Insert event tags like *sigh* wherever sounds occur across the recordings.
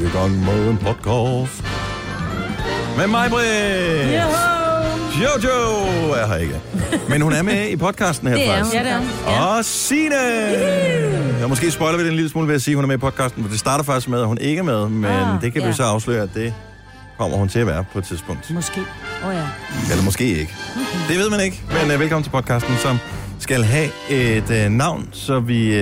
i gang med en podcast. Med mig, Britt. Jojo er her ikke. Men hun er med i podcasten her, *laughs* Det er faktisk. hun. Ja, det er hun. Og Signe! Jeg måske spoiler vi det en lille smule ved at sige, at hun er med i podcasten, for det starter faktisk med, at hun ikke er med, men Ah, det kan vi ja. så afsløre, at det kommer hun til at være på et tidspunkt. Måske. Åh oh, ja. Eller måske ikke. Det ved man ikke, men uh, velkommen til podcasten, som skal have et uh, navn, så vi uh,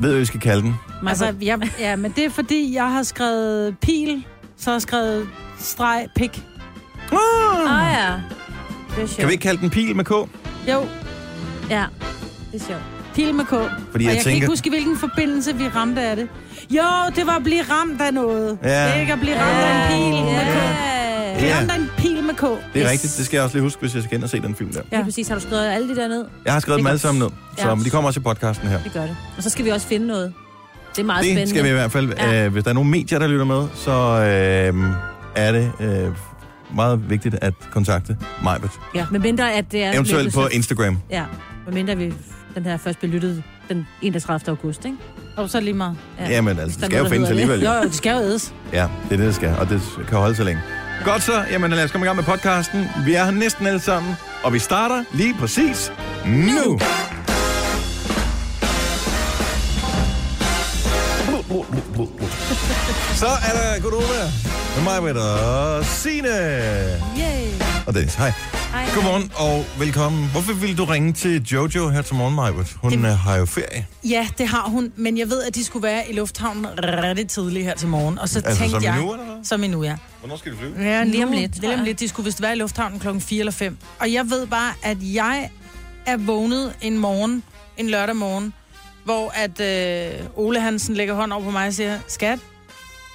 ved, hvad vi skal kalde den. Altså, ja, ja, men det er fordi, jeg har skrevet pil, så har jeg skrevet streg, pik. Ah! Ah ja. Det er sjovt. Kan vi ikke kalde den Pil med K? Jo, Ja, det er sjovt. pil med K. Fordi og jeg jeg kan tænker- ikke huske, hvilken forbindelse vi ramte af det. Jo, det var at blive ramt af noget. Ja. Det er ikke at blive ramt af en pil med K. Ja. Ja. ramte af en pil med K. Det er Yes. rigtigt. Det skal jeg også lige huske, hvis jeg skal ind og se den film der. Ja. Lige præcis. Har du skrevet alle de der ned? Jeg har skrevet Det dem alle sammen ned, så Ja. de kommer også i podcasten her. Det gør det. Og så skal vi også finde noget. Det er meget Det spændende. skal vi i hvert fald. Ja. Øh, hvis der er nogle medier, der lytter med, så øh, er det øh, meget vigtigt at kontakte Majbet. Ja. Med mindre, at det er... Eventuelt på Instagram. Ja. Med mindre, vi den her først blev lyttet den 31. august, ikke? Og så lige meget. Ja. Jamen altså, det skal er jo findes alligevel. Jo, Jo. det skal jo ædes. Ja, det er det, det skal, og det kan holde så længe. Godt så, jamen lad os komme i gang med podcasten. Vi er her næsten alle sammen, og vi starter lige præcis nu. Så er der Godova med mig, Britt, og Signe. Yay. Og Dennis, hej. Hej. Godmorgen og velkommen. Hvorfor ville du ringe til Jojo her til morgen, Majbert? Hun Det- det... har jo ferie. Ja, det har hun, men jeg ved, at de skulle være i lufthavnen rigtig tidligt her til morgen. Og så Altså tænkte som jeg... nu, eller hvad? Som i nu, ja. Hvornår skal du flyve? Ja, Lige om lidt, Lige om lidt. De skulle vist være i lufthavnen klokken 4 eller 5. Og jeg ved bare, at jeg er vågnet en morgen, en lørdag morgen, hvor at øh, Ole Hansen lægger hånd over på mig og siger, skat,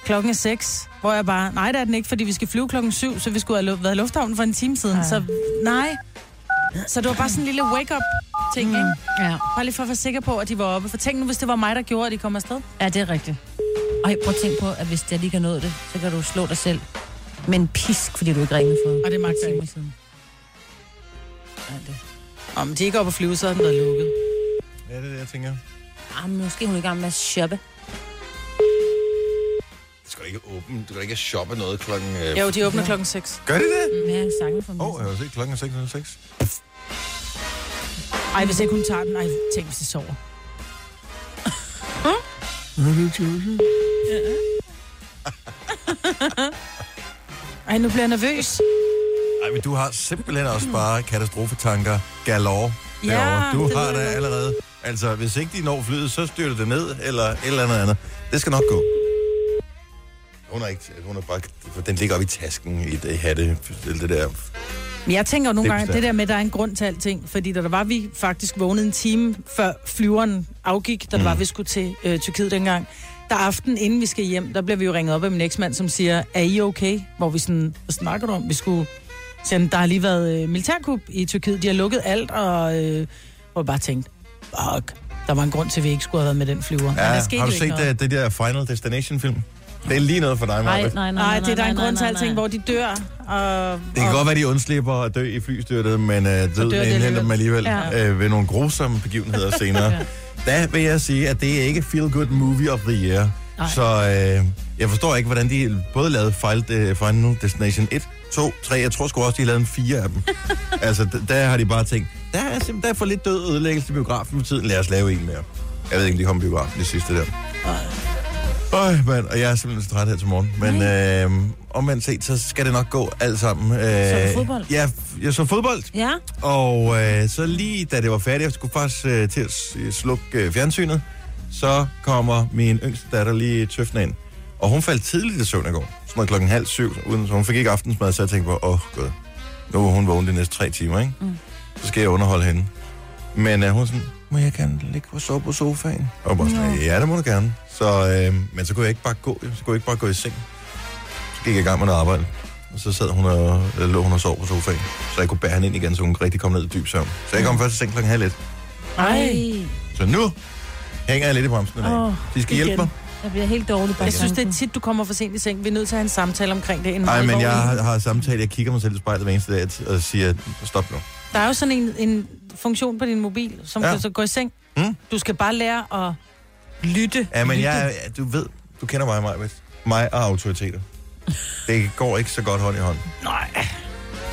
klokken er 6. Hvor jeg bare, nej, det er den ikke, fordi vi skal flyve klokken 7, så vi skulle have været i lufthavnen for en time siden. Ej. Så nej. Så det var bare sådan en lille wake-up ting, mm. ikke? Ja. Bare lige for at være sikker på, at de var oppe. For tænk nu, hvis det var mig, der gjorde, at de kom afsted. ja, det er rigtigt. Og prøv at tænke på, at hvis jeg lige kan nå det, så kan du slå dig selv med en pisk, fordi du ikke ringede for Og det magter jeg timer ikke. siden. Ja, det. Om de ikke er oppe at flyve, så havde den været lukket. Ja, det er det, jeg tænker. Ah, måske hun er i gang med at shoppe. Det skal ikke åbne. Du kan ikke shoppe noget klokken... Øh... Jo, de åbner klokken 6. Gør de det? Men jeg har sangen for mig. Åh, oh, jeg har set klokken er 6.06. Ej, hvis ikke hun tager den. Ej, tænk, hvis de sover. *laughs* Ej, nu bliver jeg nervøs. Ej, men du har simpelthen også bare katastrofetanker galore Ja, derovre. Du det har da allerede... Altså, hvis ikke de når flyet, så styrter det ned, eller et eller andet andet. Det skal nok gå. Hun er ikke... Hun er bare... for Den ligger oppe i tasken i det hatte, det der... Men jeg tænker jo nogle Det gange, det der med, at der er en grund til alting. Fordi da der var, vi faktisk vågnede en time før flyveren afgik, da der Mm. var, vi skulle til øh, Tyrkiet dengang. Der aften, inden vi skal hjem, der bliver vi jo ringet op af min eksmand, som siger, er I okay? Hvor vi sådan, hvad snakker du om? Vi skulle... Så der har lige været øh, militærkup i Tyrkiet. De har lukket alt, og øh, hvor jeg bare tænkte, fuck, der var en grund til, at vi ikke skulle have været med den flyver. Men Ja, der har du set noget. det, det der Final Destination-film? Det er lige noget for dig, Nej, Marvitt. nej, nej, Nej, det er der er en grund til alting, hvor... hvor de dør. Og, Det kan og, godt være, de undslipper at dø i flystyrtet, men uh, døden de indhenter dem alligevel Ja. uh, ved nogle grusomme begivenheder *laughs* senere. Der vil jeg sige, at det er ikke Feel Good Movie of the Year. Nej. Så uh, jeg forstår ikke, hvordan de både lavede Final, Final Destination 1, 2, 3, jeg tror sgu også, de har lavet en 4 af dem. *laughs* altså, der har de bare tænkt, der er simpelthen der er for lidt død ødelæggelse i biografen for tiden, lad os lave en mere. Jeg ved ikke, om de kom i biografen, det sidste der. Øj, mand, og jeg er simpelthen så træt her til morgen. Men øh, omvendt set, så skal det nok gå alt sammen. Øh, Så fodbold? Ja, jeg så fodbold. Ja, Og øh, så lige da det var færdigt, jeg skulle faktisk øh, til at slukke øh, fjernsynet, så kommer min yngste datter lige tøften ind. Og hun faldt tidligt i søvn i går. Sådan noget klokken halv syv, uden, så hun fik ikke aftensmad, så jeg tænkte på, åh oh, gud, nu er hun vågen de næste tre timer, ikke? Mm. Så skal jeg underholde hende. Men øh, hun er sådan, må jeg gerne ligge og sove på sofaen? Og var sådan, ja, det må du gerne. Så, øh, men så kunne jeg ikke bare gå, så kunne jeg ikke bare gå i seng. Så gik jeg i gang med noget arbejde. Og så sad hun og, øh, lå hun og sov på sofaen. Så jeg kunne bære hende ind igen, så hun rigtig kom ned i dyb søvn. Så jeg kom først i seng klokken halv et. Ej. Så nu hænger jeg lidt i bremsen i dag. Åh, De skal igen. hjælpe mig. Jeg bliver helt dårlig. bare Jeg synes, det er tit, du kommer for sent i seng. Vi er nødt til at have en samtale omkring det. Nej, men jeg har, har samtale. Jeg kigger mig selv i spejlet hver eneste dag og siger, stop nu. Der er jo sådan en, en funktion på din mobil, som Ja. kan så gå i seng. Mm. Du skal bare lære at lytte. Ja, men lytte. jeg, du ved, Du kender mig, Maja. Mig og autoriteter. Det går ikke så godt hånd i hånd. Nej.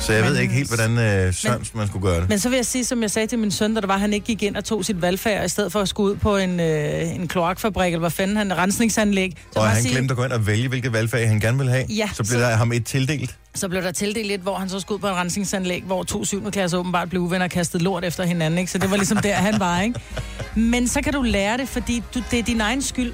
Så jeg Men- ved ikke helt, hvordan øh, Sørens man skulle gøre det. Men så vil jeg sige, som jeg sagde til min søn, da der var, han ikke gik ind og tog sit valgfag, og i stedet for at skulle ud på en, øh, en kloakfabrik, eller hvad fanden han, rensningsanlæg. Så, Og han sige, glemte at gå ind og vælge, hvilket valgfag han gerne ville have. Ja, så blev så- der ham et tildelt. så blev der tildelt lidt, hvor han så skulle ud på en rensningsanlæg, hvor to syvende klasser åbenbart blev uvenner og kastet lort efter hinanden. Ikke? Så det var ligesom der, han var. Ikke? *laughs* Men så kan du lære det, fordi du, det er din egen skyld.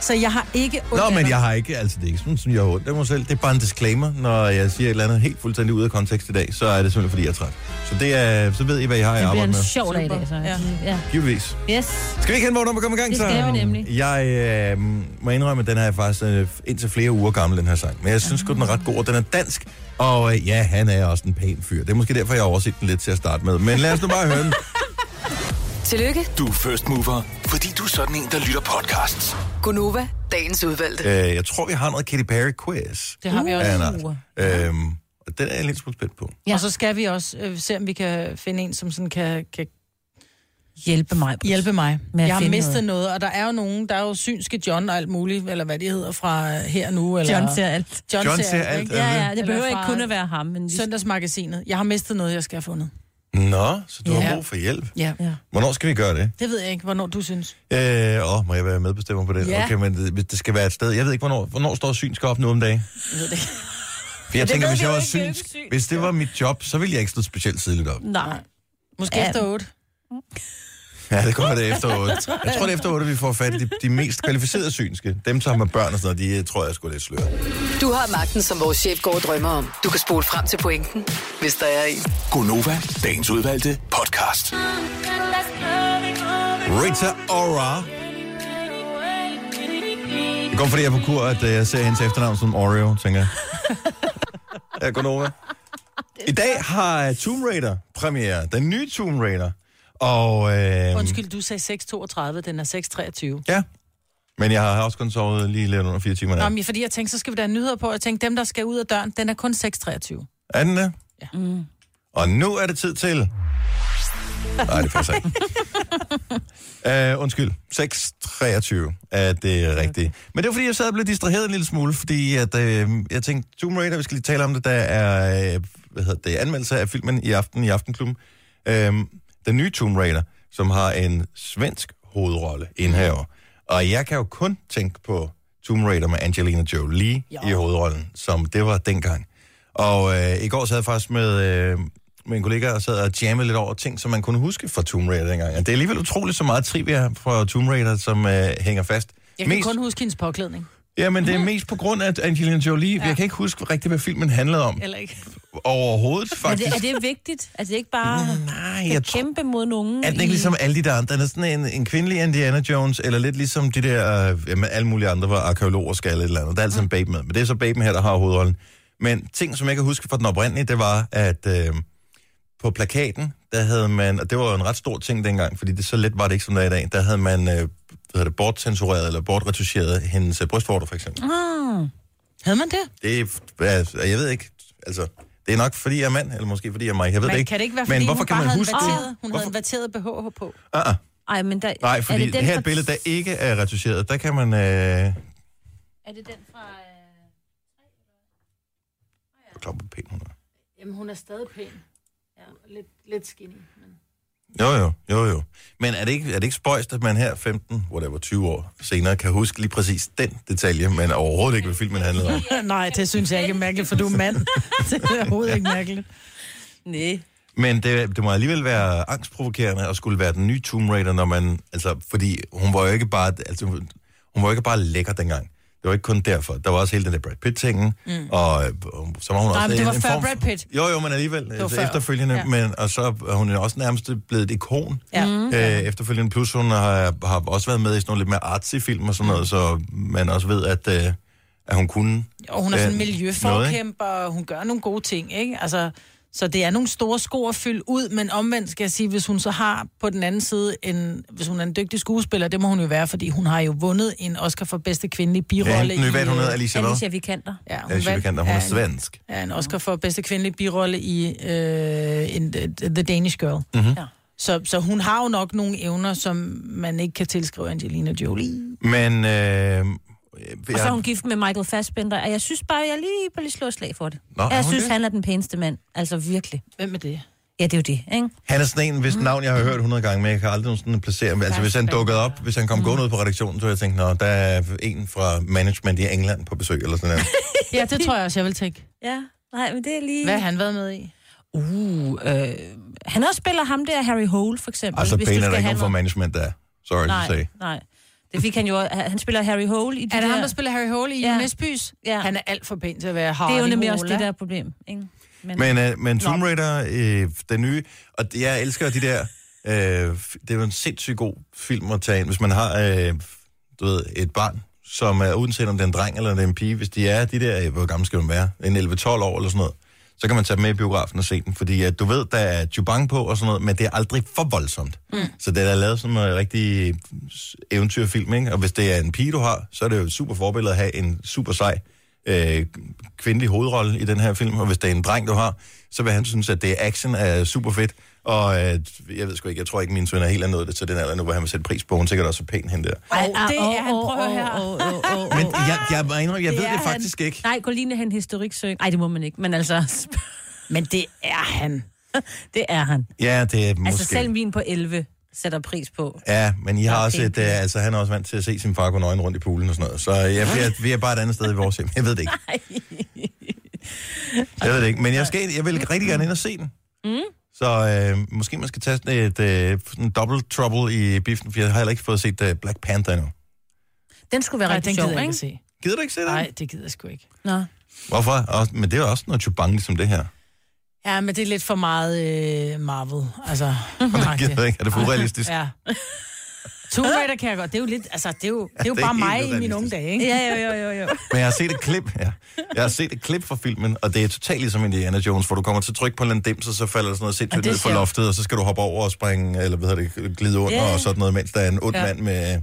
Så jeg har ikke ondt Nå, men jeg har ikke, altså det er ikke sådan, som jeg har ondt af mig selv. Det er bare en disclaimer, når jeg siger et eller andet helt fuldstændig ude af kontekst i dag, så er det simpelthen, fordi jeg er træt. Så det er, så ved I, hvad I har i Det bliver arbejde en med. sjov dag i dag, så. Ja. ja. Givetvis. Yes. Skal vi ikke hen, hvor vi kommer i gang, Det så? skal vi nemlig. Jeg øh, må indrømme, at den her er faktisk øh, indtil flere uger gammel, den her sang. Men jeg synes godt den er ret god, og den er dansk. Og øh, ja, han er også en pæn fyr. Det er måske derfor, jeg har overset den lidt til at starte med. Men lad os nu bare høre den. *laughs* Tillykke, Du er first mover, fordi du er sådan en, der lytter podcasts. Gunova, dagens udvalgte. Øh, jeg tror, vi har noget Katy Perry quiz. Det har vi også. Ja, nej. Øhm, og den er jeg lidt spændt på. Ja. Og så skal vi også øh, se, om vi kan finde en, som sådan kan, kan Hjælpe mig. hjælpe mig. Med at Jeg har finde mistet noget. noget. og der er jo nogen, der er jo synske John og alt muligt, eller hvad de hedder fra her nu. Eller... John ser alt. John, John ser, alt, alt, ja. Ja, det behøver ikke kun at være ham, men vi... Søndagsmagasinet. Jeg har mistet noget, jeg skal have fundet. Nå, så du har Ja. brug for hjælp. Ja. Ja. Hvornår skal vi gøre det? Det ved jeg ikke, hvornår du synes. Øh, åh, må jeg være medbestemmer på det? Ja. Okay, men det, det skal være et sted. Jeg ved ikke, hvornår, hvornår står synsk op nu om dagen? Jeg ved det ikke. For jeg det tænker, hvis vi jeg jo var synsk, hvis det var mit job, så ville jeg ikke stå specielt tidligt op. Nej. Måske Ja. efter 8. Ja, det kommer det efter 8. Jeg tror, det er efter 8, vi får fat i de, de mest kvalificerede synske. Dem, som har børn og sådan noget, de øh, tror jeg skulle lidt sløre. Du har magten, som vores chef går og drømmer om. Du kan spole frem til pointen, hvis der er en. Gonova, dagens udvalgte podcast. Rita Ora. Det går, fordi jeg er på kur, at øh, jeg ser hendes efternavn som Oreo, tænker jeg. *laughs* Ja, godnova. I dag har Tomb Raider premiere. Den nye Tomb Raider. Og, øh, Undskyld, du sagde 6.32, den er 6.23. Ja. Men jeg har også kun sovet lige lidt under fire timer. Nå, men fordi jeg tænkte, så skal vi da have nyheder på. Jeg tænkte, dem, der skal ud af døren, den er kun 6.23. Er den det? Ja. Mm. Og nu er det tid til... Nej, det passer ikke. Uh, *laughs* undskyld. 6.23 er det rigtige. Men det var fordi, jeg sad og blev distraheret en lille smule, fordi at, uh, jeg tænkte, Tomb Raider, vi skal lige tale om det, der er uh, hvad hedder det, anmeldelse af filmen i aften i Aftenklubben. Uh, den nye Tomb Raider, som har en svensk hovedrolle indhaver. Og jeg kan jo kun tænke på Tomb Raider med Angelina Jolie Jo. i hovedrollen, som det var dengang. Og øh, i går sad jeg faktisk med, øh, med en kollega og sad og jammede lidt over ting, som man kunne huske fra Tomb Raider dengang. Og det er alligevel utroligt så meget trivia fra Tomb Raider, som øh, hænger fast. Jeg kan mest... kun huske hendes påklædning. Ja, men det er *laughs* mest på grund af Angelina Jolie. Ja. Jeg kan ikke huske rigtigt, hvad filmen handlede om. Eller ikke? Overhovedet, Er faktisk. det, er det vigtigt? Altså, det er ikke bare Nej, at jeg kæmpe mod nogen? Er den ikke ligesom alle de der andre? Den er sådan en, en kvindelig Indiana Jones, eller lidt ligesom de der, øh, jamen, alle mulige andre, hvor arkeologer skal eller et eller andet. Der er altid en babe med, men det er så baben her, der har hovedrollen. Men ting, som jeg kan huske fra den oprindelige, det var, at øh, på plakaten, der havde man, og det var jo en ret stor ting dengang, fordi det så let var det ikke, som det er i dag, der havde man øh, hvad det, bortcensureret eller bortretuscheret hendes øh, brystvorter, for eksempel. Ah, Havde man det? Det er, jeg ved ikke, altså, det er nok, fordi jeg er mand, eller måske fordi jeg er mig, jeg ved Men det ikke. kan det ikke være, Men hvorfor kan man huske det? hun Hvorfor? havde en vateret BH på? Ah, ah. ej, men der, Nej, fordi er det den her fra- billede, der ikke er retuscheret, der kan man... Øh, Er det den fra... Klap på pæn, hun er. Jamen, hun er stadig pæn. Ja, lidt, lidt skinny. Jo, jo, jo, jo. Men er det ikke, er det ikke spøjst, at man her 15, whatever, 20 år senere, kan huske lige præcis den detalje, men overhovedet ikke, hvad filmen handlede om? *laughs* Nej, det synes jeg ikke er mærkeligt, for du er mand. *laughs* det er overhovedet ikke mærkeligt. Nej. Men det, det må alligevel være angstprovokerende at skulle være den nye Tomb Raider, når man... Altså, fordi hun var jo ikke bare... Altså, hun var jo ikke bare lækker dengang. Det var ikke kun derfor. Der var også hele den der Brad Pitt-tingen, mm. og, øh, og så var hun Nej, også... men det var en før form- Brad Pitt. Jo, jo, men alligevel var altså, efterfølgende. Ja. Men, og så er hun også nærmest blevet et ikon Ja. Mm. øh, efterfølgende. Plus hun har, har også været med i sådan nogle lidt mere artsy-film og sådan noget, så man også ved, at, øh, at hun kunne... Og hun er sådan en øh, miljøforkæmper, og hun gør nogle gode ting, ikke? Altså, så det er nogle store sko at fylde ud, men omvendt skal jeg sige, hvis hun så har på den anden side en, hvis hun er en dygtig skuespiller, det må hun jo være, fordi hun har jo vundet en Oscar for bedste kvindelige Ja, birolle. hende, nu i, hun hedder øh, Alicia hvad? Alicia Vikander. Ja, hun, Alicia Vikander, hun er en- svensk. Ja, en Oscar for bedste kvindelige birolle i uh, in the, the Danish Girl. Mhm. Ja. Så, så hun har jo nok nogle evner, som man ikke kan tilskrive Angelina Jolie. Men øh, Og så er hun gift med Michael Fassbender, og jeg synes bare, jeg lige bare lige slår slag for det. Nå, jeg synes, det? han er den pæneste mand. Altså virkelig. Hvem er det? Ja, det er jo det, ikke? Han er sådan en, hvis navn jeg har hørt 100 gange, men jeg kan aldrig nogensinde placere ham. Altså hvis han dukkede op, hvis han kom gående ud på redaktionen, så ville jeg tænke, nå, der er en fra management i England på besøg, eller sådan noget. *laughs* Ja, det tror jeg også, jeg vil tænke. Ja, nej, men det er lige... Hvad har han været med i? Uh, øh, han også spiller ham der, Harry Hole, for eksempel. Altså hvis du pæne er der skal ikke have nogen noget- management, der er. Sorry to Nej, say. nej. Det fik han jo... Han spiller Harry Hole i de Er det der... ham, der spiller Harry Hole i Ja. ja. Nesbys? Ja. Han er alt for pæn til at være Hardy Det er jo nemlig også det der problem, ikke? Men, Men, øh, men Tomb Raider, øh, den nye, og jeg elsker de der, øh, det er jo en sindssygt god film at tage ind, hvis man har, øh, du ved, et barn, som er uanset om det er en dreng eller det er en pige, hvis de er de der, øh, hvor gammel skal man være, en 11-12 år eller sådan noget, så kan man tage dem med i biografen og se den, fordi at du ved, der er jubang på og sådan noget, men det er aldrig for voldsomt. Mm. Så det er lavet som en rigtig eventyrfilm, ikke? Og hvis det er en pige, du har, så er det jo et super forbillede at have en super sej øh, kvindelig hovedrolle i den her film, og hvis det er en dreng, du har, så vil han synes, at det er action er super fedt, og øh, jeg ved sgu ikke, jeg tror ikke, min søn er helt nået det til den alder nu, hvor han vil sætte pris på, hun er sikkert også så pæn hende der. Ej, det er han. Prøv at høre her. Oh, oh, oh, oh, Men jeg, jeg, jeg, jeg, jeg ved det han. faktisk ikke. Nej, gå lige hen historik søg. Nej, det må man ikke, men altså... *laughs* Men det er han. *laughs* det er han. Ja, det er måske... Altså selv min på 11 sætter pris på. Ja, men I har også det et, øh, altså han er også vant til at se sin far gå nøgen rundt i poolen og sådan noget. Så jeg, vi, er, vi er bare et andet sted i vores hjem. Jeg ved det ikke. *laughs* Jeg ved det ikke, men jeg, skal, jeg vil rigtig gerne ind og se den. Mm. Så øh, måske man skal tage sådan et øh, sådan double trouble i biffen, for jeg har heller ikke fået set uh, Black Panther endnu. Den skulle være Nej, rigtig den sjov, gider jeg ikke? se. Gider du ikke se den? Nej, det gider jeg sgu ikke. Nå. Hvorfor? Også, men det er jo også noget chubang ligesom det her. Ja, men det er lidt for meget øh, Marvel. Altså, *laughs* Jeg gider ikke. Er det for urealistisk? Ja. Tomb Raider kan jeg godt. Det er jo lidt, altså, det er jo, det er jo det er bare mig i mine unge dage, ikke? Ja, jo, jo, jo, jo. Men jeg har set et klip, ja. Jeg har set et klip fra filmen, og det er totalt ligesom Indiana Jones, hvor du kommer til at trykke på en dims, og så falder der sådan noget sindssygt ned fra loftet, og så skal du hoppe over og springe, eller hvad hedder det, glide under Ja. og sådan noget, mens der er en ond Ja. mand med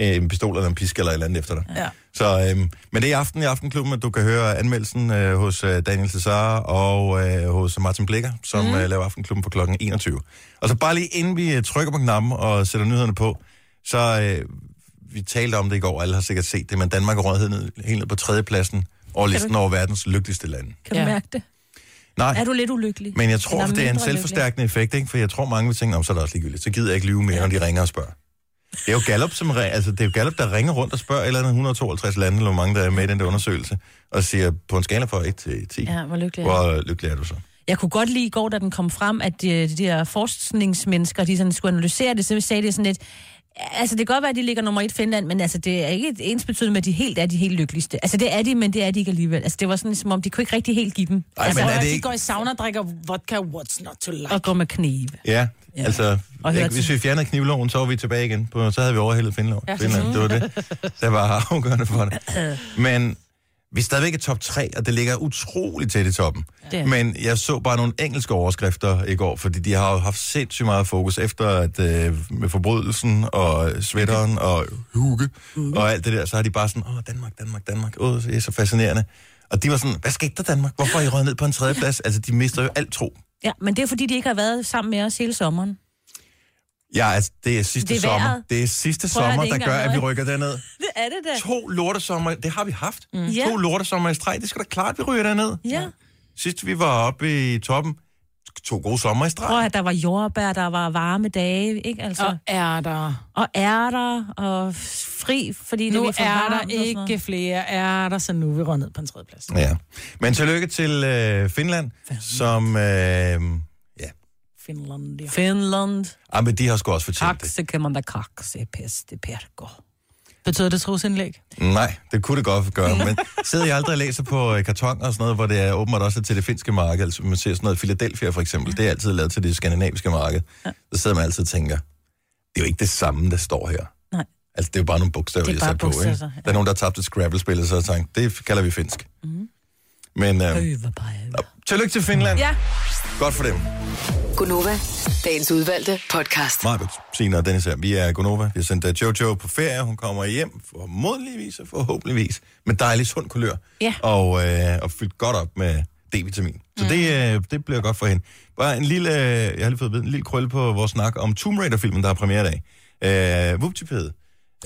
øh, en pistol eller en pisk eller et eller andet efter dig. Ja. Så, øhm, men det er i aften i Aftenklubben, at du kan høre anmeldelsen øh, hos øh, Daniel Cesar og øh, hos Martin Blikker, som mm. øh, laver Aftenklubben på klokken 21. Og så bare lige inden vi øh, trykker på knappen og sætter nyhederne på, så øh, vi talte om det i går, alle har sikkert set det, men Danmark er røget helt ned, helt ned på tredjepladsen over listen over verdens lykkeligste lande. Kan du Ja. mærke det? Nej, Er du lidt ulykkelig? men jeg tror, det er en selvforstærkende effekt, ikke? for jeg tror, mange vil tænke, om så er det også ligegyldigt. Så gider jeg ikke lyve mere, når de ringer og spørger. Det er jo Gallup, som, altså, det er jo Gallup, der ringer rundt og spørger et eller andet 152 lande, eller hvor mange der er med i den der undersøgelse, og siger på en skala fra 1 til 10, Ja, hvor lykkelig er hvor lykkelig er du så? Jeg kunne godt lide i går, da den kom frem, at de, de der forskningsmennesker, de sådan skulle analysere det, så sagde det sådan lidt, altså det kan godt være, at de ligger nummer et i Finland, men altså det er ikke ens betydende med, at de helt er de helt lykkeligste. Altså det er de, men det er de ikke alligevel. Altså det var sådan, som om de kunne ikke rigtig helt give dem. Ej, altså, men er det de ikke... går i sauna og drikker vodka, what's not to like? Og gå med knive. Ja, Ja. altså, Og ikke, hvis vi fjernede knivloven, så var vi tilbage igen. På, så havde vi overhældet Finland. Ja. Finland. Det var det, *laughs* der var *laughs* afgørende for det. Men vi er stadigvæk i top 3, og det ligger utroligt tæt i toppen. Er- Men jeg så bare nogle engelske overskrifter i går, fordi de har jo haft sindssygt meget fokus efter at øh, med forbrydelsen og sweateren og hugge og alt det der, så har de bare sådan, åh, Danmark, Danmark, Danmark, åh, det er så fascinerende. Og de var sådan, hvad skete der Danmark? Hvorfor er I røget ned på en tredje plads? Altså, de mister jo alt tro. Ja, men det er fordi, de ikke har været sammen med os hele sommeren. Ja, altså, det er sidste Det er sommer. vejret. Det er sidste Prøv at sommer, det er der gør, at vi rykker derned. *laughs* Det er det da. To lortesommer, det har vi haft. Mm. Ja. To lortesommer i streg, det skal da klart, vi ryger derned. Ja. Sidst vi var oppe i toppen, to gode sommer i streg. Prøv at der var jordbær, der var varme dage, ikke? Altså, Og er der... og ærter, og fri, fordi det Nu er for er varmt der ikke flere er der, så nu er vi rundet på en tredje plads. Ja. Men tillykke til øh, Finland, som... Øh, Finland, ja. Finland. ah, men de har sgu også fortjent det. Kaxe kan man da kakse, peste perko. Betyder det trosindlæg? Nej, det kunne det godt gøre, men sidder jeg aldrig og læser på øh, karton og sådan noget, hvor det er åbenbart også til det finske marked, altså man ser sådan noget Philadelphia for eksempel, det er altid lavet til det skandinaviske marked. Så sidder man altid og tænker, det er jo ikke det samme, der står her. Nej. Altså, det er jo bare nogle bogstaver, Det er de bare har sat på, bogstaver, ikke? ja. Der er nogen, der har tabt et Scrabble-spil, og så har tænkt, det kalder vi finsk. Mm. Men øh, tillykke til Finland. Ja. Godt for dem. Gunova, dagens udvalgte podcast. Marbet, Signe og Dennis her. Vi er Gonova. Vi har sendt uh, Jojo på ferie. Hun kommer hjem formodentligvis og forhåbentligvis med dejlig sund kulør. Ja. Og, øh, og fyldt godt op med D-vitamin. Så mm. det, øh, det bliver godt for hende. Bare en lille, øh, jeg har lige fået at vide, en lille krølle på vores snak om Tomb Raider-filmen, der har premiere i dag. Øh, Vuptipede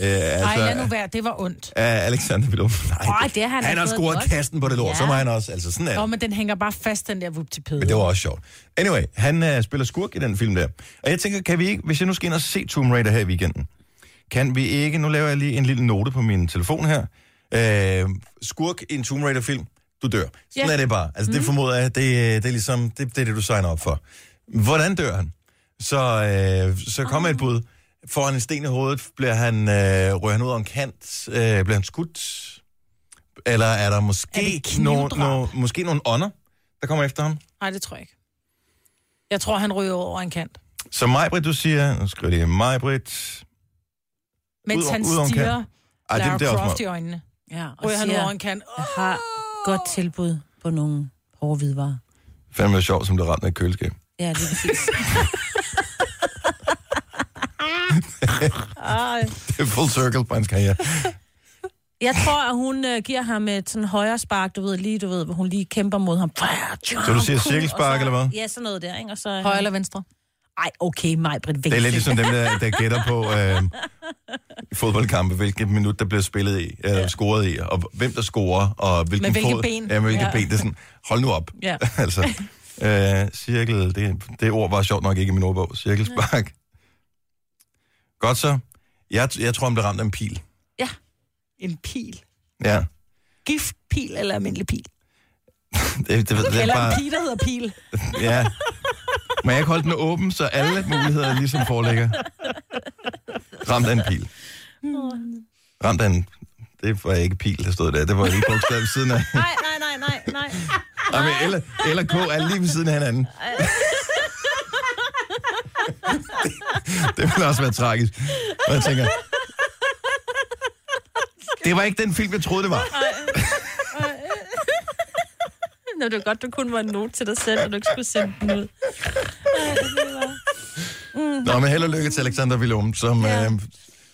Øh, altså, Nej, lad nu være, det var ondt. af Alexander Villum. *laughs* Nej, Åh, det har han han da har scoret godt. kasten på det lort, Ja. så må han også. Altså, sådan er Nå, men den hænger bare fast, den der vuptipede. Men det var også sjovt. Anyway, han uh, spiller skurk i den film der. Og jeg tænker, kan vi ikke, hvis jeg nu skal ind og se Tomb Raider her i weekenden, kan vi ikke, nu laver jeg lige en lille note på min telefon her, uh, skurk i en Tomb Raider-film, du dør. Sådan Ja. Mhm. er det bare. Altså, det formoder jeg, det, det er ligesom, det, det er det, du signer op for. Hvordan dør han? Så, øh, så kommer et bud. Får han en sten i hovedet? Bliver han, øh, ryger han ud over en kant? Øh, bliver han skudt? Eller er der Er måske, det nogle, knivdrab? nogle, måske nogle ånder, der kommer efter ham? Nej, det tror jeg ikke. Jeg tror, han ryger over en kant. Så Majbrit, du siger, nu skriver jeg Majbrit. Mens Ud- han ud stiger Ej, Lara det er også Croft i øjnene. Ja, og Ryger han siger, over en kant. jeg har godt tilbud på nogle hårde hvidevarer. Fandme sjovt, som blev ramt af et køleskab. Ja, det er præcis. *laughs* Det er full circle på hans karriere. Jeg tror, at hun øh, giver ham et sådan højre spark, du ved, lige, du ved, hvor hun lige kæmper mod ham. Så du siger cirkelspark, eller hvad? Ja, sådan noget der, ikke? Og så, Højre eller venstre? Ej, okay, mig, Britt, Det er lidt ligesom dem, der, der gætter på øh, i fodboldkampe, hvilket minut, der bliver spillet i, eller ja. scoret i, og hvem der scorer, og hvilken Med hvilke fod. ben. Ja, med hvilke Ja. ja. ben. Det er sådan, hold nu op. Ja. *laughs* altså, øh, cirkel, det, det ord var sjovt nok ikke i min ordbog. Cirkelspark. Godt så. Jeg, jeg tror, han blev ramt af en pil. En pil. Ja. Giftpil eller almindelig pil? *laughs* Det, det, det, det er Eller bare... en pil, der hedder pil. *laughs* Ja. Men jeg kan holde den åben, så alle muligheder ligesom foreligger. Ramt af en pil. Ramt af en... Det var ikke pil, der stod der. Det var lige bogstav ved siden af. *laughs* Nej, nej, nej, nej, nej. Og med L, L og K er lige ved siden af hinanden. *laughs* det, ville også være tragisk. Og jeg tænker... Det var ikke den film, jeg troede, det var. Nå, det var godt, du kun var en note til dig selv, og du ikke skulle sende den ud. Nå, men held og lykke til Alexander Villum, som... Ja. Øh,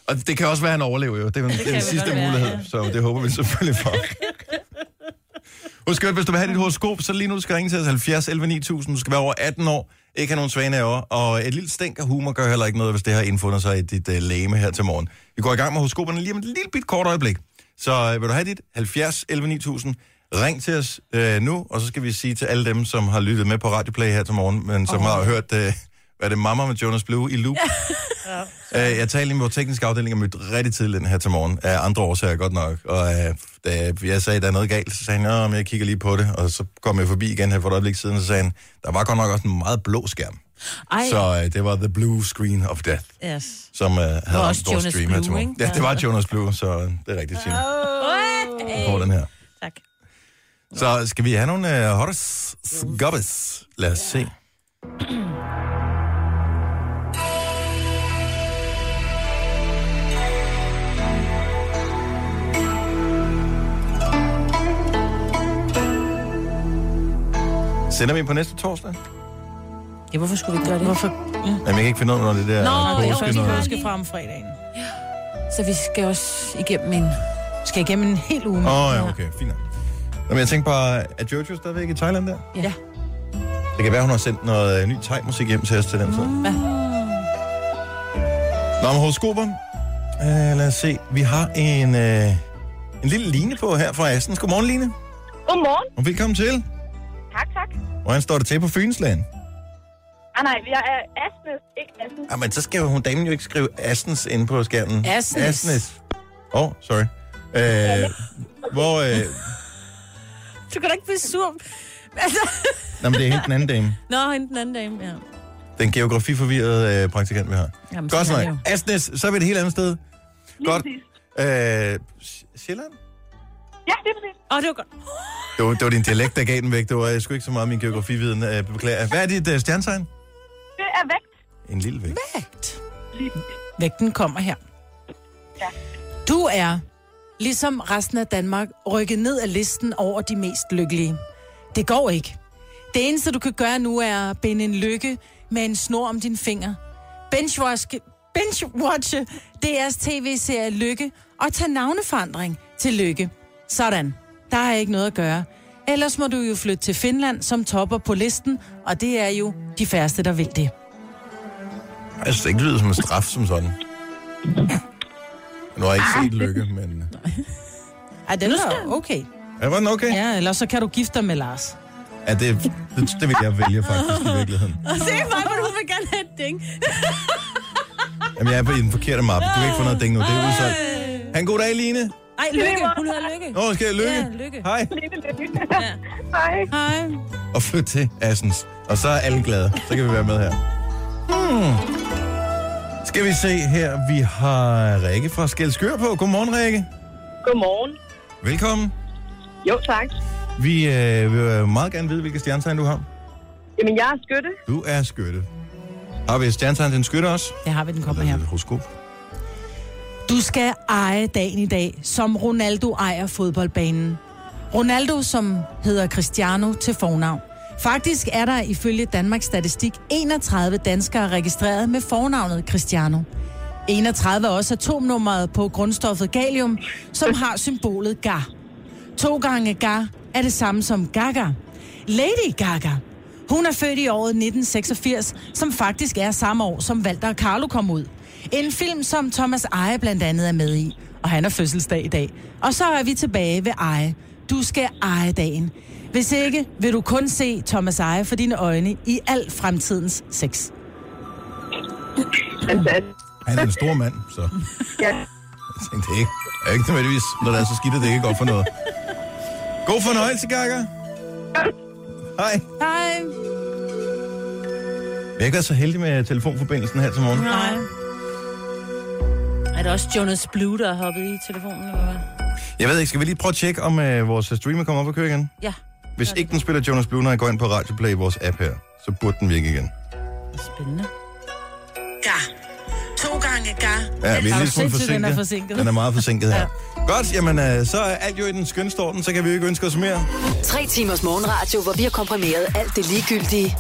og det kan også være, at han overlever jo. Det er den, det sidste være, mulighed, ja. så det håber vi selvfølgelig for. *laughs* Husk, at hvis du vil have dit horoskop, så lige nu skal ringe til os 70 11 9000. Du skal være over 18 år, ikke have nogen svaneaver, og et lille stænk af humor gør heller ikke noget, hvis det har indfundet sig i dit uh, læme her til morgen. Vi går i gang med horoskoperne lige om et lille bit kort øjeblik. Så uh, vil du have dit 70 11 9000, ring til os uh, nu, og så skal vi sige til alle dem, som har lyttet med på Radioplay her til morgen, men som oh. har hørt, uh, hvad er det, Mamma med Jonas Blue i loop. *laughs* Uh, jeg talte lige med vores tekniske afdeling og mødte rigtig tidligt her til morgen, af andre årsager godt nok. Og uh, da jeg sagde, at der er noget galt, så sagde han, at jeg kigger lige på det. Og så kom jeg forbi igen her for et øjeblik siden, og så sagde han, der var godt nok også en meget blå skærm. Ej, Så uh, det var The Blue Screen of Death, yes. som uh, havde ramt vores Jonas stream her til morgen. Ja, det var Jonas Blue, så uh, det er rigtigt, Signe. På den her. Tak. Så skal vi have nogle uh, hottest gobbes? Lad os se. *clears throat* Sender vi på næste torsdag? Ja, hvorfor skulle vi gøre det? Hvorfor? Jamen, jeg kan ikke finde ud af, når det der Nå, det er påske Først noget. påske fra om fredagen. Så vi skal også igennem en... Skal igennem en hel uge. Åh, oh, ja, okay, fint. nok. Nå, Men jeg tænker bare, er Jojo stadigvæk i Thailand der? Ja. Det kan være, hun har sendt noget øh, ny thai-musik hjem til os til den tid. Hvad? Nå, men horoskoper. Uh, lad os se. Vi har en, uh, en lille line på her fra Assens. Godmorgen, Line. Godmorgen. Og velkommen til. Hvordan står det til på Fynsland? Ah, nej, jeg er Asnes, ikke Assen. Jamen, så skal hun damen jo ikke skrive Assens inde på skærmen. Asnes. Asnes. Åh, oh, sorry. Uh, hvor... Uh, Du kan da ikke blive sur. Altså... nå, men det er helt den anden dame. Nå, hende den anden dame, ja. Den geografiforvirrede uh, praktikant, vi har. Jamen, Godt jo. Asnes, så er vi et helt andet sted. Lige Godt. Uh, Sjælland? Ja, det er præcis. Åh, det var godt. Det var, det var din dialekt, der gav den væk. Det var jeg sgu ikke så meget min geografividen. Uh, beklager. Hvad er dit uh, stjernetegn? Det er vægt. En lille vægt. Vægt. Vægten kommer her. Ja. Du er, ligesom resten af Danmark, rykket ned af listen over de mest lykkelige. Det går ikke. Det eneste, du kan gøre nu, er at binde en lykke med en snor om din finger. Benchwatch, benchwatche DR's tv-serie Lykke og tage navneforandring til Lykke. Sådan. Der er ikke noget at gøre. Ellers må du jo flytte til Finland, som topper på listen, og det er jo de færreste, der vil det. Jeg synes ikke, det lyder som en straf som sådan. Nu har jeg ikke set Lykke, men... Ej, den er okay. Er den okay? Ja, ellers så kan du gifte dig med Lars. Ja, det, det, det vil jeg vælge faktisk i virkeligheden. *laughs* Se mig, hvor hun vil gerne have et ding. Jamen, jeg er på i den forkerte mappe. Du kan ikke få noget ding nu. Det er udsolgt. Ha' en god dag, Line. Ej, lykke. Hun hedder Lykke. Nå, skal jeg lykke? Ja, Lykke. Hej. Hej. Hej. Og flyt til Assens. Og så er alle glade. Så kan vi være med her. Hmm. Skal vi se her. Vi har Rikke fra Skelskør på. Godmorgen, Rikke. Godmorgen. Velkommen. Jo, tak. Vi øh, vil meget gerne vide, hvilke stjernetegn du har. Jamen, jeg er skytte. Du er skytte. Har vi et stjernetegn til en skytte også? Det har vi, den kommer Eller her. et horoskop? Du skal eje dagen i dag, som Ronaldo ejer fodboldbanen. Ronaldo, som hedder Cristiano til fornavn. Faktisk er der ifølge Danmarks Statistik 31 danskere registreret med fornavnet Cristiano. 31 er også atomnummeret på grundstoffet gallium, som har symbolet Ga. To gange Ga er det samme som Gaga. Lady Gaga. Hun er født i året 1986, som faktisk er samme år, som Walter og Carlo kom ud. En film, som Thomas Eje blandt andet er med i. Og han er fødselsdag i dag. Og så er vi tilbage ved Eje. Du skal eje dagen. Hvis ikke, vil du kun se Thomas Eje for dine øjne i al fremtidens sex. Han er en stor mand, så Ja. jeg tænkte ikke. Er ikke nødvendigvis, når det er så skidt, at det ikke er godt for noget. God fornøjelse, Gaga. Hej. Hej. Jeg har ikke så heldig med telefonforbindelsen her til morgen. Nej. Er det også Jonas Blue, der har hoppet i telefonen? Eller hvad? Jeg ved ikke, skal vi lige prøve at tjekke, om uh, vores streamer kommer op og kører igen? Ja. Hvis ikke den spiller Jonas Blue, når jeg går ind på Radio Play, vores app her, så burde den virke igen. Spændende. Ga. To gange Ga. Ja, vi er lidt du smule sindssyg, den er forsinket. forsinket? Den er meget forsinket her. Godt, jamen uh, så er alt jo i den skønne orden, så kan vi jo ikke ønske os mere. Tre timers morgenradio, hvor vi har komprimeret alt det ligegyldige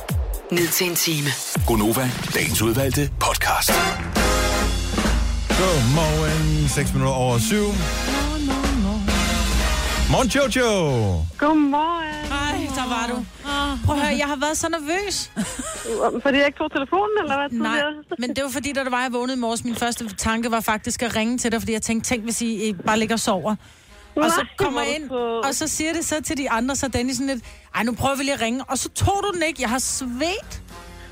ned til en time. Gonova, dagens udvalgte podcast. Godmorgen, 6 minutter over 7. Morgen, Jojo! Godmorgen. Ej, der var du. Prøv at høre, jeg har været så nervøs. *laughs* Fordi jeg ikke tog telefonen, eller hvad? Nej, men det var fordi, da det var, jeg vågnede i morges, min første tanke var faktisk at ringe til dig, fordi jeg tænkte, tænk hvis I bare ligger og sover. Og så kommer jeg du ind, og så siger det så til de andre, så Dennis sådan lidt, ej, nu prøver vi lige at ringe. Og så tog du den ikke. Jeg har svedt.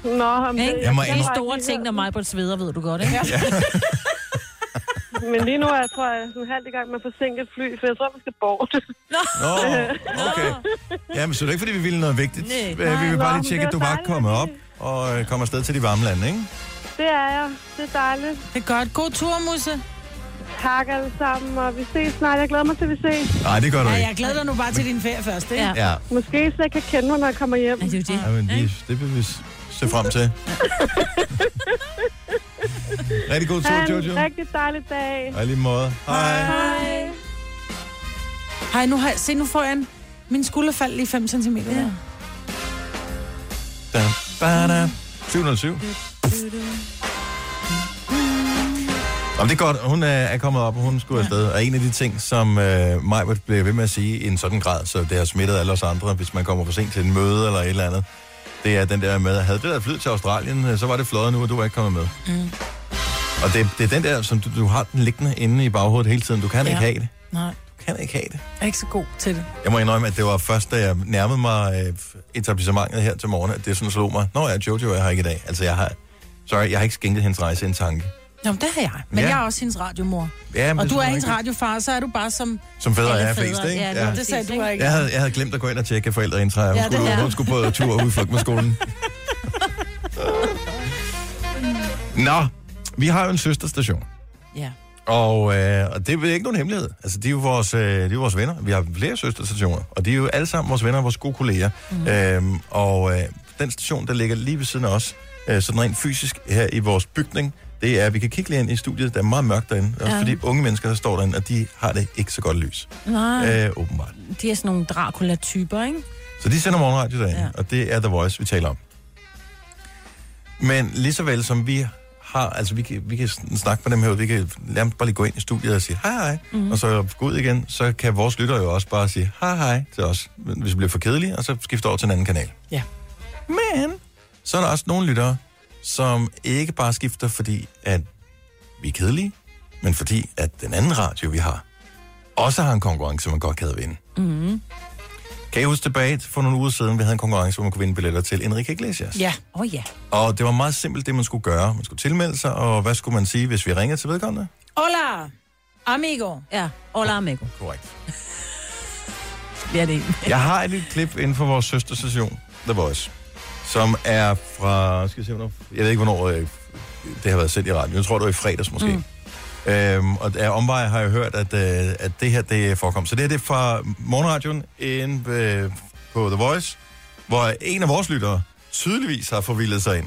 Nå, men, det, Jeg må De indrømme- store ting, når mig på et sveder, ved du godt, ikke? Ja. *laughs* men lige nu er jeg, tror jeg, sådan halvt i gang med forsinket fly, for jeg tror, vi skal bort. Nå, okay. *laughs* Jamen, så er det ikke, fordi vi ville noget vigtigt. Nej. Øh, Vi vil Nå, bare lige tjekke, det at du bare kommer at op og øh, kommer afsted til de varme lande, ikke? det er jeg. Det er dejligt. Det er godt. God tur, Musse. Tak alle sammen, og vi ses snart. Jeg glæder mig til, at vi ses. Nej, det gør du Ja, ikke. jeg glæder dig nu bare til din ferie først, ikke? Ja. Ja, Måske så jeg kan kende mig, når jeg kommer hjem. Ja, det er jo det. ja men vi, det vil vi se frem til. *laughs* *laughs* Rigtig god Ha' tur, en Jojo. rigtig dejlig dag. Og lige måde. Hej. Hej. Hej, nu, har, jeg- se, nu får jeg en... Min skulder faldt lige 5 cm. Ja. Da, ba, da. 707. Jamen, det er godt. Hun er, er kommet op, og hun skulle afsted. Og en af de ting, som øh, Majbert bliver ved med at sige i en sådan grad, så det har smittet alle os andre, hvis man kommer for sent til en møde eller et eller andet, det er den der med, at havde det der flyet til Australien, øh, så var det fløjet nu, og du var ikke kommet med. Mm. Og det, det er den der, som du, du har den liggende inde i baghovedet hele tiden. Du kan Ja. ikke have det. Nej, Du kan ikke have det. jeg er ikke så god til det. Jeg må indrømme, at det var først, da jeg nærmede mig øh, etablissementet her til morgen, at det sådan slog mig. Nå ja, Jojo er her ikke i dag. Altså, jeg har... Sorry, jeg har ikke skænket hendes rejse en tanke. Nå, men det har jeg. Men Ja. jeg er også hendes radiomor. Ja, men Og du er hendes radiofar, så er du bare som... Som fædre er flest, ikke? ja, det Ja. Det sagde du ikke. Jeg havde, jeg havde glemt at gå ind og tjekke forældreindtræ. Hun, Ja, skulle, hun skulle på tur ud med skolen. *laughs* Nå, vi har jo en søsterstation. Ja. Og, øh, og det er ikke nogen hemmelighed. Altså, de er jo vores, øh, de er vores venner. Vi har flere søsterstationer, og de er jo alle sammen vores venner og vores gode kolleger. Mm. Øhm, og øh, den station, der ligger lige ved siden af os, øh, sådan rent fysisk her i vores bygning, det er, vi kan kigge lige ind i studiet, der er meget mørkt derinde. Ja. fordi unge mennesker, der står derinde, og de har det ikke så godt lys. Nej, Øh, åbenbart. de er sådan nogle Dracula-typer, ikke? Så de sender morgenradio derinde, ja. Og det er The Voice, vi taler om. Men lige så vel som vi har, altså vi kan, vi kan sn- snakke med dem her, vi kan nærmest bare lige gå ind i studiet og sige hej hej, mm. og så gå ud igen, så kan vores lyttere jo også bare sige hej hej til os, hvis vi bliver for kedelige, og så skifte over til en anden kanal. Ja. Men så er der også nogle lyttere, som ikke bare skifter, fordi at vi er kedelige, men fordi at den anden radio, vi har, også har en konkurrence, man godt kan vinde. Mm. Kan I huske tilbage for nogle uger siden, vi havde en konkurrence, hvor man kunne vinde billetter til Enrique Iglesias? Ja. Åh oh, ja. Og det var meget simpelt, det man skulle gøre. Man skulle tilmelde sig, og hvad skulle man sige, hvis vi ringede til vedkommende? Hola, amigo. Ja, hola amigo. Korrekt. Bliver det en. Jeg har et lille klip inden for vores søsterstation, The Voice, som er fra, skal jeg se, hvornår, jeg ved ikke, hvornår øh, det har været sendt i radioen. Jeg tror, det var i fredags måske. Mm. Øhm, og af omvej har jeg hørt, at, øh, at det her, det forekom. Så det her, det er fra morgenradioen inde øh, på The Voice, hvor en af vores lyttere tydeligvis har forvildet sig ind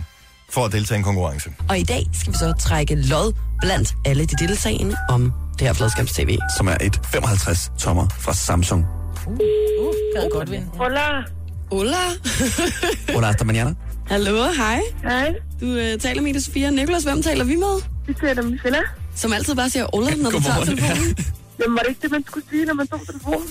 for at deltage i en konkurrence. Og i dag skal vi så trække lod blandt alle de deltagende om det her fladskærms-tv. som er et 55 tommer fra Samsung. Uh, kan jeg godt vinde. Hola. Hola. *laughs* Hola, hasta mañana. Hallo, hej. Hej. Du øh, taler med Ida Sofia. Nicolas, hvem taler vi med? Det ser dem i Filla. Som altid bare siger Ola, når du tager telefonen. *laughs* Jamen, var det ikke det, man skulle sige, når man tog telefonen?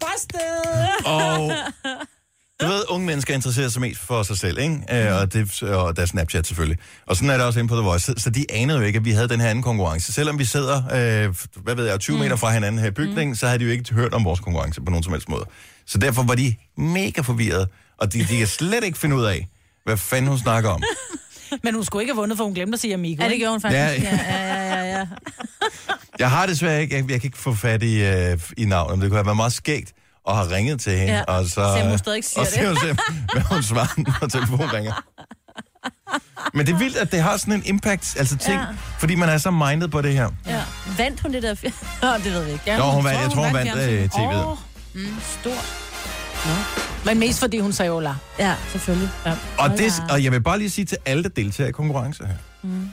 Busted! Og *laughs* du ved, unge mennesker interesserer sig mest for sig selv, ikke? Øh, og, det, og deres Snapchat selvfølgelig. Og sådan er det også inde på The Voice. Så, de anede jo ikke, at vi havde den her anden konkurrence. Selvom vi sidder, øh, hvad ved jeg, 20 meter fra hinanden her i bygningen, så havde de jo ikke hørt om vores konkurrence på nogen som helst måde. Så derfor var de mega forvirrede, og de, de kan slet ikke finde ud af, hvad fanden hun snakker om. *laughs* Men hun skulle ikke have vundet, for hun glemte at sige amigo. Ja, det ikke? gjorde hun faktisk. Ja. Ja, ja, ja, ja. *laughs* Jeg har desværre ikke, jeg, jeg kan ikke få fat i, øh, i navnet, men det kunne have været meget skægt at have ringet til hende. Ja. Og så, Se, om hun stadig siger og det. se, om hun, hvad hun svarer, når telefonen ringer. Men det er vildt, at det har sådan en impact, altså ting, Ja. fordi man er så mindet på det her. ja. Vandt hun det der? *laughs* Nå, det ved vi ikke. Ja, Nå, hun vandt, jeg tror, hun vandt øh, tv'et. Åh, mm, stort. Men mest fordi hun sagde Ola. Ja, selvfølgelig. Ja. Og, det, og jeg vil bare lige sige til alle, der deltager i konkurrencer her. Mm.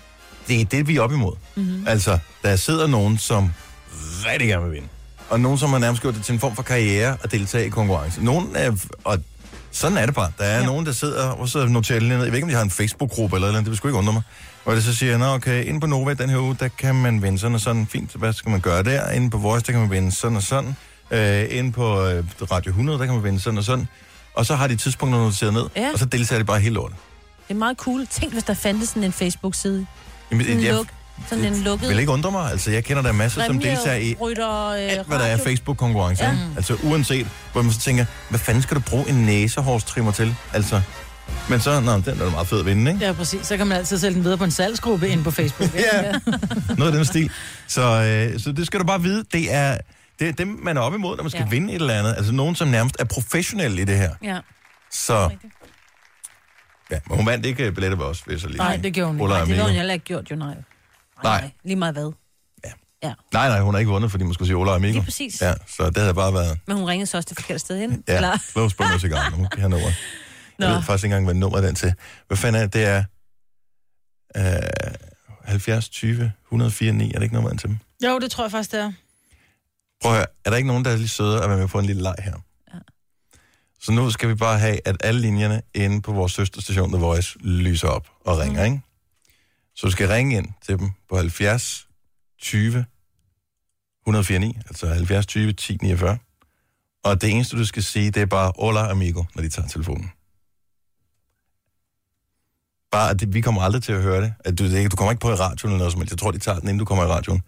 Det er det, vi er op imod. Mm-hmm. Altså, der sidder nogen, som rigtig gerne vil vinde. Og nogen, som har nærmest gjort det til en form for karriere at deltage i konkurrence. Nogen er, og sådan er det bare. Der er ja. nogen, der sidder og så noterer ned. Jeg ved ikke, om de har en Facebook-gruppe eller noget, det vil sgu ikke undre mig. Hvor det så siger, nå okay, inde på Nova den her uge, der kan man vinde sådan og sådan. Fint, hvad skal man gøre der? Inde på Voice, der kan man vinde sådan og sådan. Øh, inde på øh, Radio 100, der kan man vinde sådan og sådan. Og så har de tidspunkter noteret ned, Ja. og så deltager de bare helt lortet. Det er meget cool. Tænk, hvis der fandtes sådan en Facebook-side. Jamen, Sådan en, jeg luk, sådan en lukket... vil ikke undre mig. Altså, jeg kender der masser, som deltager i Rytter, øh, alt, hvad der er radio. Facebook-konkurrencer. Ja. Altså, uanset, hvor man så tænker, hvad fanden skal du bruge en næsehårstrimmer til? Altså, men så, nå, den er da meget fed at vinde, ikke? Ja, præcis. Så kan man altid sælge den videre på en salgsgruppe inde på Facebook. Ja, noget af den stil. Så, øh, så det skal du bare vide, det er, det er dem, man er op imod, når man skal ja. Ja. vinde et eller andet. Altså nogen, som nærmest er professionelle i det her. Ja. Så, ja, men hun vandt ikke øh, billetter ved os, vil jeg så lige Nej, det gjorde hun ikke. Nej, det har hun heller ikke gjort, jo nej. Nej. Lige meget hvad. Nej, nej, hun har ikke vundet, fordi man skulle sige Ola Amigo. Lige præcis. Ja, så det havde bare været... Men hun ringede så også det forkerte sted hen. Ja, Eller? close på musik nu kan jeg nummer. Jeg Nå. ved faktisk ikke engang, hvad nummer er den til. Hvad fanden er det? Det er øh, 70 20 104 9. Er det ikke nummeret til dem? Jo, det tror jeg faktisk, det er. Prøv at høre, er der ikke nogen, der er lige søde at være med på en lille leg her? Ja. Så nu skal vi bare have, at alle linjerne inde på vores søsterstation, The Voice, lyser op og ringer, ikke? Så du skal ringe ind til dem på 70 20 104 9, altså 70 20 10 49. Og det eneste, du skal sige, det er bare hola amigo, når de tager telefonen. Bare, at det, vi kommer aldrig til at høre det. At du, det du kommer ikke på i radioen eller noget som helst. Jeg tror, de tager den, inden du kommer i radioen.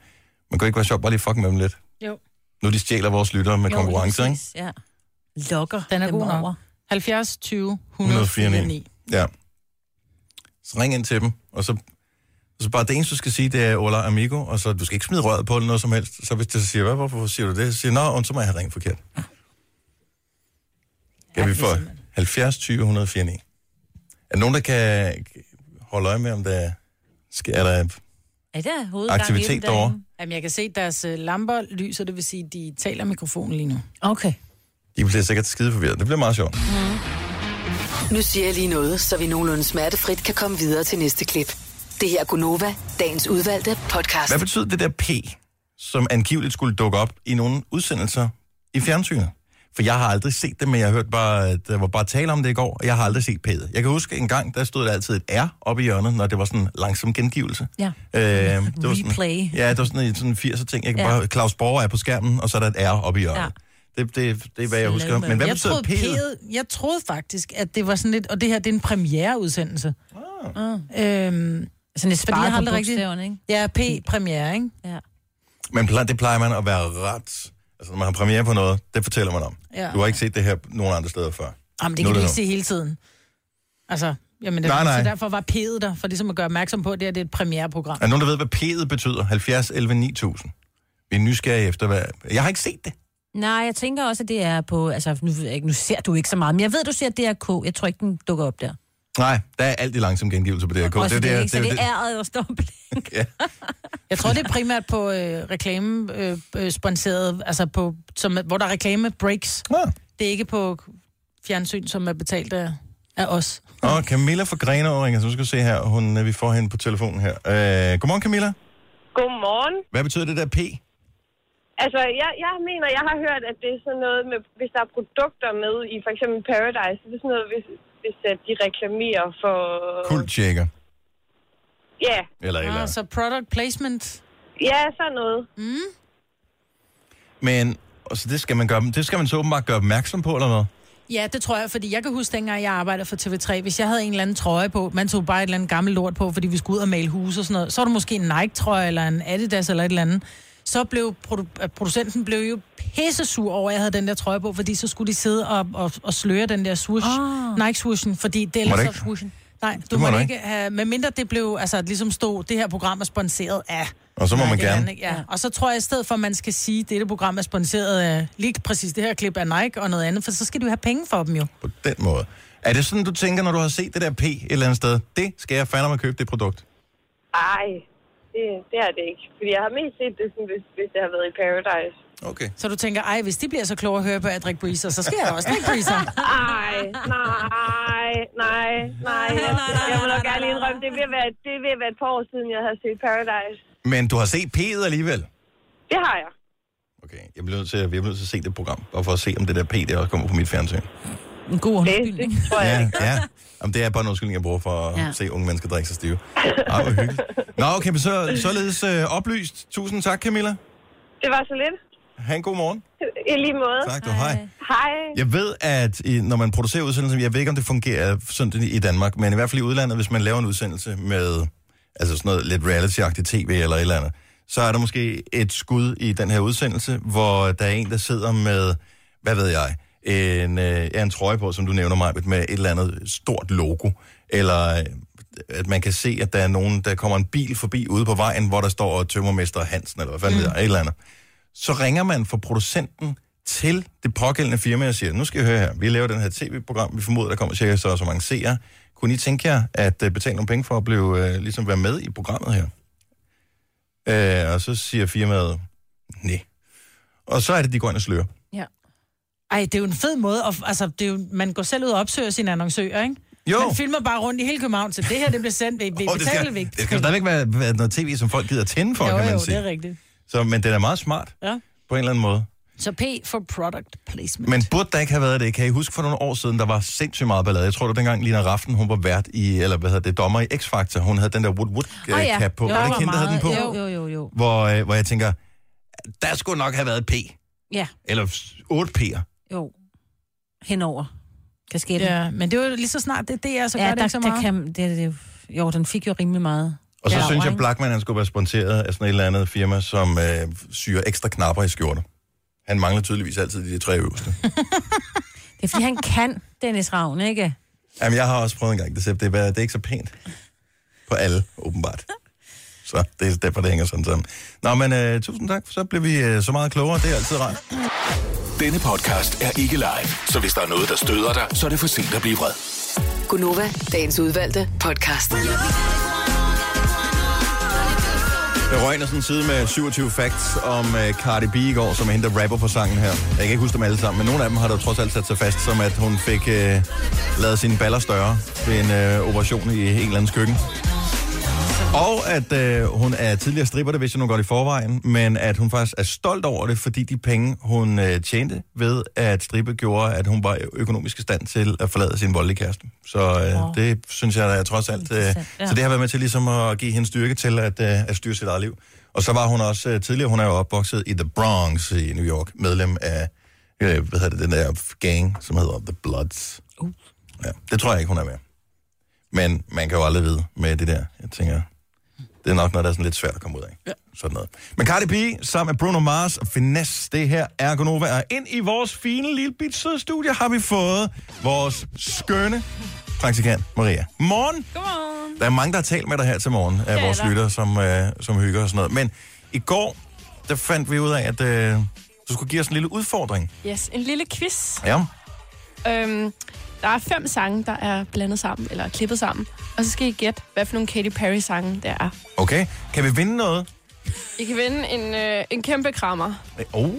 Man kan ikke være sjovt, bare lige fuck med dem lidt. Jo. Nu de stjæler vores lyttere med Jo, konkurrencer, ikke? Ja. Lokker Den er dem god nok. over. 70 20 104 104 9. 9. Ja. Så ring ind til dem, og så, så bare det eneste, du skal sige, det er Ola Amigo, og så du skal ikke smide røret på eller noget som helst. Så hvis det siger, hvad, hvorfor siger du det? Så siger nå, og så må jeg have ringet forkert. Kan vi få 70 20 104 9? Er der nogen, der kan holde øje med, om der sker, er der Er der hovedgang aktivitet derovre? Jamen, jeg kan se, deres øh, lamper lyser, det vil sige, at de taler mikrofonen lige nu. Okay. De bliver sikkert skide forvirret. Det bliver meget sjovt. Nu siger jeg lige noget, så vi nogenlunde smertefrit kan komme videre til næste klip. Det her er Gunova, dagens udvalgte podcast. Hvad betyder det der P, som angiveligt skulle dukke op i nogle udsendelser i fjernsynet? For jeg har aldrig set det, men jeg har hørt bare, at der var bare tale om det i går, og jeg har aldrig set P'et. Jeg kan huske en gang, der stod der altid et R oppe i hjørnet, når det var sådan en langsom gengivelse. Ja. Øh, det var sådan, Replay. ja, det var sådan en sådan 80'er ting. Jeg kan Ja. bare, Claus Borger er på skærmen, og så er der et R oppe i hjørnet. Ja. Det, det, det er, hvad jeg husker. Men hvad jeg, betyder troede, P'et? Jeg troede faktisk, at det var sådan lidt, og det her, det er en premiereudsendelse. Ah. Øhm, Sådan jeg sparet har på rigtig- ikke? Ja, P-premiere, ikke? Ja. Men det plejer man at være ret... Altså, når man har premiere på noget, det fortæller man om. Ja. Du har ikke set det her nogen andre steder før. Jamen, det kan er du ikke se hele tiden. Altså, jamen, det, Nej, nej. Så derfor var P'et der, for ligesom at gøre opmærksom på, at det, her, det er et premiereprogram. Er der nogen, der ved, hvad P'et betyder? 70, 11, 9000. Vi er nysgerrige efter, hvad... Jeg har ikke set det. Nej, jeg tænker også, at det er på... Altså, nu, ved jeg ikke, nu ser du ikke så meget, men jeg ved, du ser DRK. Jeg tror ikke, den dukker op der. Nej, der er alt i langsom gengivelse på DRK. Også det, det, det, er ikke, så det, det det, er æret, der står *laughs* ja. Jeg tror, det er primært på øh, reklame øh, øh, sponsoreret, altså på, som, hvor der er reklame breaks. Ah. Det er ikke på fjernsyn, som er betalt af, af os. Og Camilla fra Grenaa ringer, så skal vi se her. Hun, øh, vi får hende på telefonen her. Øh, godmorgen, Camilla. Godmorgen. Hvad betyder det der P? Altså, jeg, jeg mener, jeg har hørt, at det er sådan noget med, hvis der er produkter med i for eksempel Paradise, det er sådan noget, hvis, hvis at de reklamerer for... Kulttjekker. Ja, Eller eller. Ah, så product placement. ja, sådan noget. Men og så det skal man gøre, det skal man så åbenbart gøre opmærksom på, eller hvad? Ja, det tror jeg, fordi jeg kan huske, dengang jeg arbejdede for TV3, hvis jeg havde en eller anden trøje på, man tog bare et eller andet gammelt lort på, fordi vi skulle ud og male huse og sådan noget, så var det måske en Nike-trøje eller en Adidas eller et eller andet. Så blev produ- producenten blev jo pissesur over, at jeg havde den der trøje på, fordi så skulle de sidde og, og, og sløre den der swoosh, Ah. Nike-swooshen, fordi det det så... ikke? Nej, du må må ikke have... Medmindre det blev, altså ligesom stod, det her program er sponsoreret af... Og så må Nej, man er gerne. Ja. Og så tror jeg, i stedet for, at man skal sige, at dette program er sponsoreret af lige præcis det her klip af Nike og noget andet, for så skal du jo have penge for dem jo. På den måde. Er det sådan, du tænker, når du har set det der P et eller andet sted? Det skal jeg fandme købe, det produkt. Ej, det, det er det ikke. Fordi jeg har mest set det, sådan, hvis, hvis det har været i Paradise. Okay. Så du tænker, ej, hvis de bliver så kloge at høre på at drikke breezer, så skal jeg også drikke breezer. *laughs* Ej, nej, nej, nej. Jeg, jeg vil nok gerne lige indrømme, det vil være, det vil være et par år siden, jeg har set Paradise. Men du har set P'et alligevel? Det har jeg. Okay, jeg bliver nødt til, jeg bliver nødt til at se det program, bare for at se, om det der P, det også kommer på mit fjernsyn. En god Det, undskyldning. det tror jeg Ja, ikke. ja. Jamen, det er bare en undskyldning, jeg bruger for at ja. Ja. se unge mennesker drikke sig stive. Ej, hvor hyggeligt. Nå, okay, men så, således øh, oplyst. Tusind tak, Camilla. Det var så lidt. Ha' en god morgen. I lige måde. Tak, du. Hej. Hej. Jeg ved, at i, når man producerer udsendelser, jeg ved ikke, om det fungerer sådan i Danmark, men i hvert fald i udlandet, hvis man laver en udsendelse med altså sådan noget lidt reality-agtigt tv eller et eller andet, så er der måske et skud i den her udsendelse, hvor der er en, der sidder med, hvad ved jeg, en, øh, en trøje på, som du nævner mig, med et eller andet stort logo, eller øh, at man kan se, at der er nogen, der kommer en bil forbi ude på vejen, hvor der står tømmermester Hansen, eller hvad fanden mm. ved jeg, et eller andet. Så ringer man fra producenten til det pågældende firma og siger, nu skal I høre her, vi laver den her tv-program, vi formoder, der kommer cirka så og så mange seere. Kunne I tænke jer at øh, betale nogle penge for at blive, øh, ligesom være med i programmet her? Øh, og så siger firmaet, nej. Og så er det, de går ind og slører. Ej, det er jo en fed måde. At, altså, det er jo, man går selv ud og opsøger sine annoncører, ikke? Jo, Man filmer bare rundt i hele København, så det her, det bliver sendt. Vi, vi oh, det, skal, det skal stadigvæk være, være noget tv, som folk gider tænde for, Jo, kan man jo, sige. det er rigtigt. Så, men den er meget smart, Ja. på en eller anden måde. Så P for product placement. Men burde der ikke have været det? Kan I huske for nogle år siden, der var sindssygt meget ballade? Jeg tror, det var dengang Lina Raften, hun var vært i, eller hvad hedder det, dommer i X-Factor. Hun havde den der Wood Wood oh, ja. cap på. Jo, var det ikke hende, der havde den på? Jo, jo, jo, jo. Hvor, øh, hvor jeg tænker, der skulle nok have været et P. Ja, Eller 8 P'er. Jo. Henover kasketten. Ja, men det var jo lige så snart det, det er, så ja gør der, det ikke så der meget. kan, det, det, jo, den fik jo rimelig meget. Og så Ja, synes jeg? Blackman han skulle være sponsoreret af sådan et eller andet firma, som øh, syr ekstra knapper i skjorter. Han mangler tydeligvis altid de tre øverste. *laughs* Det er, fordi han kan, Dennis Ravn, ikke? Jamen, jeg har også prøvet en gang, det, det, er, det er ikke så pænt på alle, åbenbart. Så det er derfor, det hænger sådan sammen. Nå, men øh, tusind tak, så blev vi øh, så meget klogere. Det er altid rart. Denne podcast er ikke live, så hvis der er noget, der støder dig, så er det for sent at blive vred. Gunova, dagens udvalgte podcast. Jeg røg ind sådan en side med 27 facts om uh, Cardi B i går, som er hende, der rapper på sangen her. Jeg kan ikke huske dem alle sammen, men nogle af dem har der trods alt sat sig fast, som at hun fik uh, lavet sine baller større ved en uh, operation i en eller andens køkken. Og at øh, hun er tidligere stripper, det vidste jeg nu godt i forvejen, men at hun faktisk er stolt over det, fordi de penge, hun øh, tjente ved at strippe, gjorde, at hun var økonomisk i stand til at forlade sin voldelige kæreste. Så øh, Åh. det synes jeg er trods alt... Øh, ja. Så det har været med til ligesom at give hende styrke til at, øh, at styre sit eget liv. Og så var hun også øh, tidligere, hun er jo opvokset i The Bronx i New York, medlem af, øh, hvad hedder det, den der gang, som hedder The Bloods. Uh. Ja, det tror jeg ikke, hun er med. Men man kan jo aldrig vide med det der. Jeg tænker, Det er nok noget, der er sådan lidt svært at komme ud af. Ja. Sådan noget. Men Cardi B sammen med Bruno Mars og Finesse, det her er Gonova. Og ind i vores fine lille bit søde studie har vi fået vores skønne praktikant Maria. Morgen. Godmorgen. Der er mange, der har talt med dig her til morgen af er vores der. lyttere, som, øh, som hygger og sådan noget. Men i går, der fandt vi ud af, at øh, du skulle give os en lille udfordring. Yes, en lille quiz. Ja. Øhm, der er fem sange, der er blandet sammen, eller klippet sammen. Og så skal I gætte, hvad for nogle Katy Perry-sange der er. Okay. Kan vi vinde noget? I kan vinde en, øh, en kæmpe krammer. Åh, oh,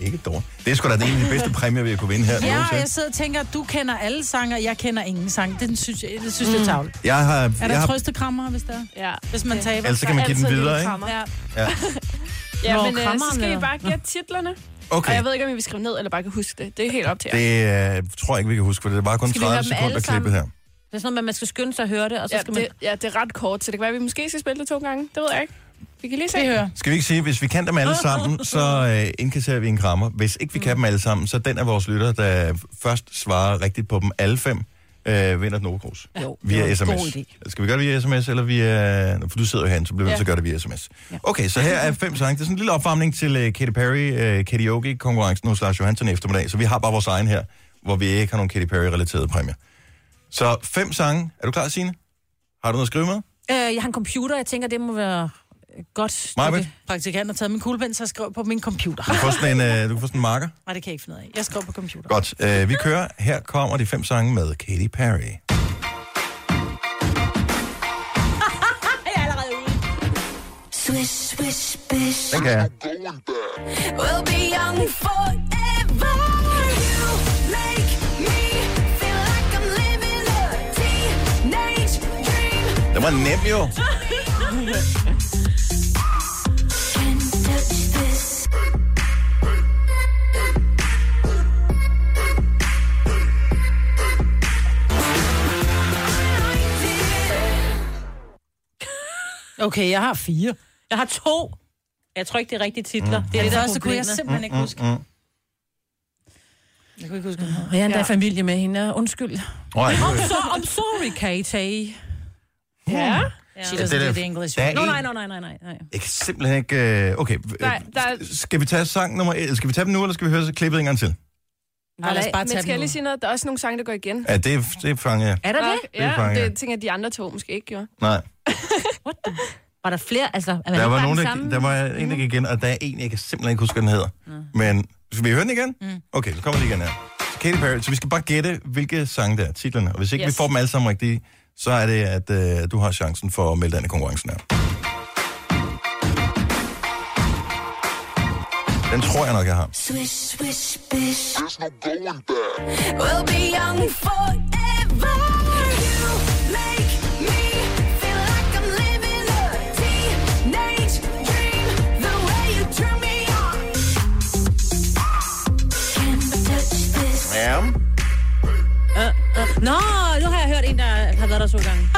ikke dårligt. Det er sgu da en af de bedste præmier, vi har kunne vinde her. Ja, nogensinde. jeg sidder og tænker, at du kender alle sange, og jeg kender ingen sang. Det synes jeg, det synes jeg er tavligt. Jeg har, Er jeg der har, trøstekrammer, hvis der Ja. Hvis man taber? Ellers så kan man give den videre, ikke? krammer. Ja. Ja. Ja, Nå, men øh, så skal I bare gætte titlerne. Okay. Og jeg ved ikke, om I vil skrive ned, eller bare kan huske det. Det er helt op til jer. Det øh, tror jeg ikke, vi kan huske, for det er bare kun Skal vi høre 30 dem sekunder alle klippet her. Det er sådan noget med, at man skal skynde sig at høre det, og så Ja skal man... det, ja, det er ret kort, så det kan være, at vi måske skal spille det to gange. Det ved jeg ikke. Vi kan lige se. Vi hører. Skal vi ikke sige, hvis vi kan dem alle sammen, så øh, indkasserer vi en krammer. Hvis ikke vi kan dem alle sammen, så den af vores lytter, der først svarer rigtigt på dem alle fem, øh, vinder den Krus. Jo, Via det sms. god idé. Skal vi gøre det via sms, eller via... For du sidder jo herinde, så bliver vi Ja. til at gøre det via sms. Okay, så her er fem sange. Det er sådan en lille opvarmning til uh, Katy Perry uh, karaoke-konkurrencen hos Lars Johansson i eftermiddag. Så vi har bare vores egen her, hvor vi ikke har nogen Katy Perry-relaterede præmier. Så fem sange. Er du klar, Signe? Har du noget at skrive med? Øh, jeg har en computer, jeg tænker, det må være godt. Majbet? Det- Praktikanten har taget min kuglepen, så jeg skrev på min computer. Du kan få sådan en, uh, *laughs* du kan få sådan en marker. Nej, det kan jeg ikke finde ud af. Jeg skrev på computer. Godt. Uh, vi kører. Her kommer de fem sange med Katy Perry. *laughs* Swish, swish, bish. Den kan jeg. We'll be young forever. You make me feel like I'm living a teenage dream. Den var nem jo. *laughs* Okay, jeg har fire. Jeg har to. Jeg tror ikke, det er rigtige titler. Mm. Det er det, der er første kunne jeg simpelthen ikke huske. Mm. Jeg kunne ikke huske. Og jeg er endda Ja. familie med hende. Undskyld. Nej, Så, I'm sorry, Katie. Ja. She det doesn't er- do the English. der er Nå, en- nej, nej, nej, nej, nej, nej. Jeg kan simpelthen ikke... Øh, okay, Nej, øh, der er- sk- skal vi tage sang nummer et? Skal vi tage dem nu, eller skal vi høre så klippet en gang til? Nej, lad os bare Men tage skal jeg lige sige noget? Der er også nogle sange, der går igen. Ja, det, det fanger jeg. Er der det? Det er Ja, fanget. det tænker jeg, at de andre to måske ikke gjorde. Nej. *laughs* What the? Var der flere? Altså, er man Der var, nogen, der, der var en, der gik igen, og der er en, jeg kan simpelthen ikke huske, hvad den hedder. Men skal vi høre den igen? Okay, så kommer den igen her. Så Katy Perry, så vi skal bare gætte, hvilke sange der er, titlerne. Og hvis ikke yes. vi får dem alle sammen rigtige, så er det, at øh, du har chancen for at melde dig ind i konkurrencen her. Den tror jeg nok, jeg har. Swish, swish, bish. There's no going back. We'll be young forever. Der to gange.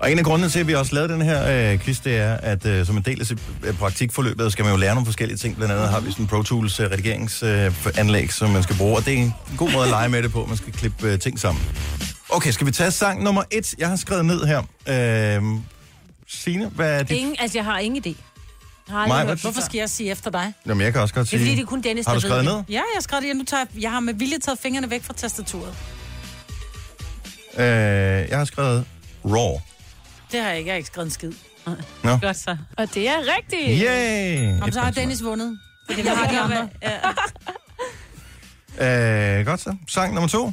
Og en af grundene til, at vi også lavede den her øh, quiz, det er, at øh, som en del af sit øh, praktikforløbet, skal man jo lære nogle forskellige ting. Blandt andet har vi sådan en Pro Tools øh, redigeringsanlæg, øh, som man skal bruge, og det er en god måde at lege med det på. Man skal klippe øh, ting sammen. Okay, skal vi tage sang nummer et? Jeg har skrevet ned her. Øh, Signe, hvad er det? Ingen, altså, jeg har ingen idé. Jeg Mig, aldrig hvad- hørt Hvorfor skal jeg sige efter dig? Jamen, jeg kan også godt Det er sige... fordi, det er kun Dennis, har du der skrevet ned? det. Ja, jeg har skrevet det. Nu tager, jeg- jeg har med vilje taget fingrene væk fra tastaturet. Øh, jeg har skrevet Raw. Det har jeg ikke. Jeg har ikke skrevet en skid. Godt så. Og det er rigtigt. Yay! Om så har Dennis vundet. Fordi jeg har de *laughs* andre. Øh, godt så. Sang nummer to.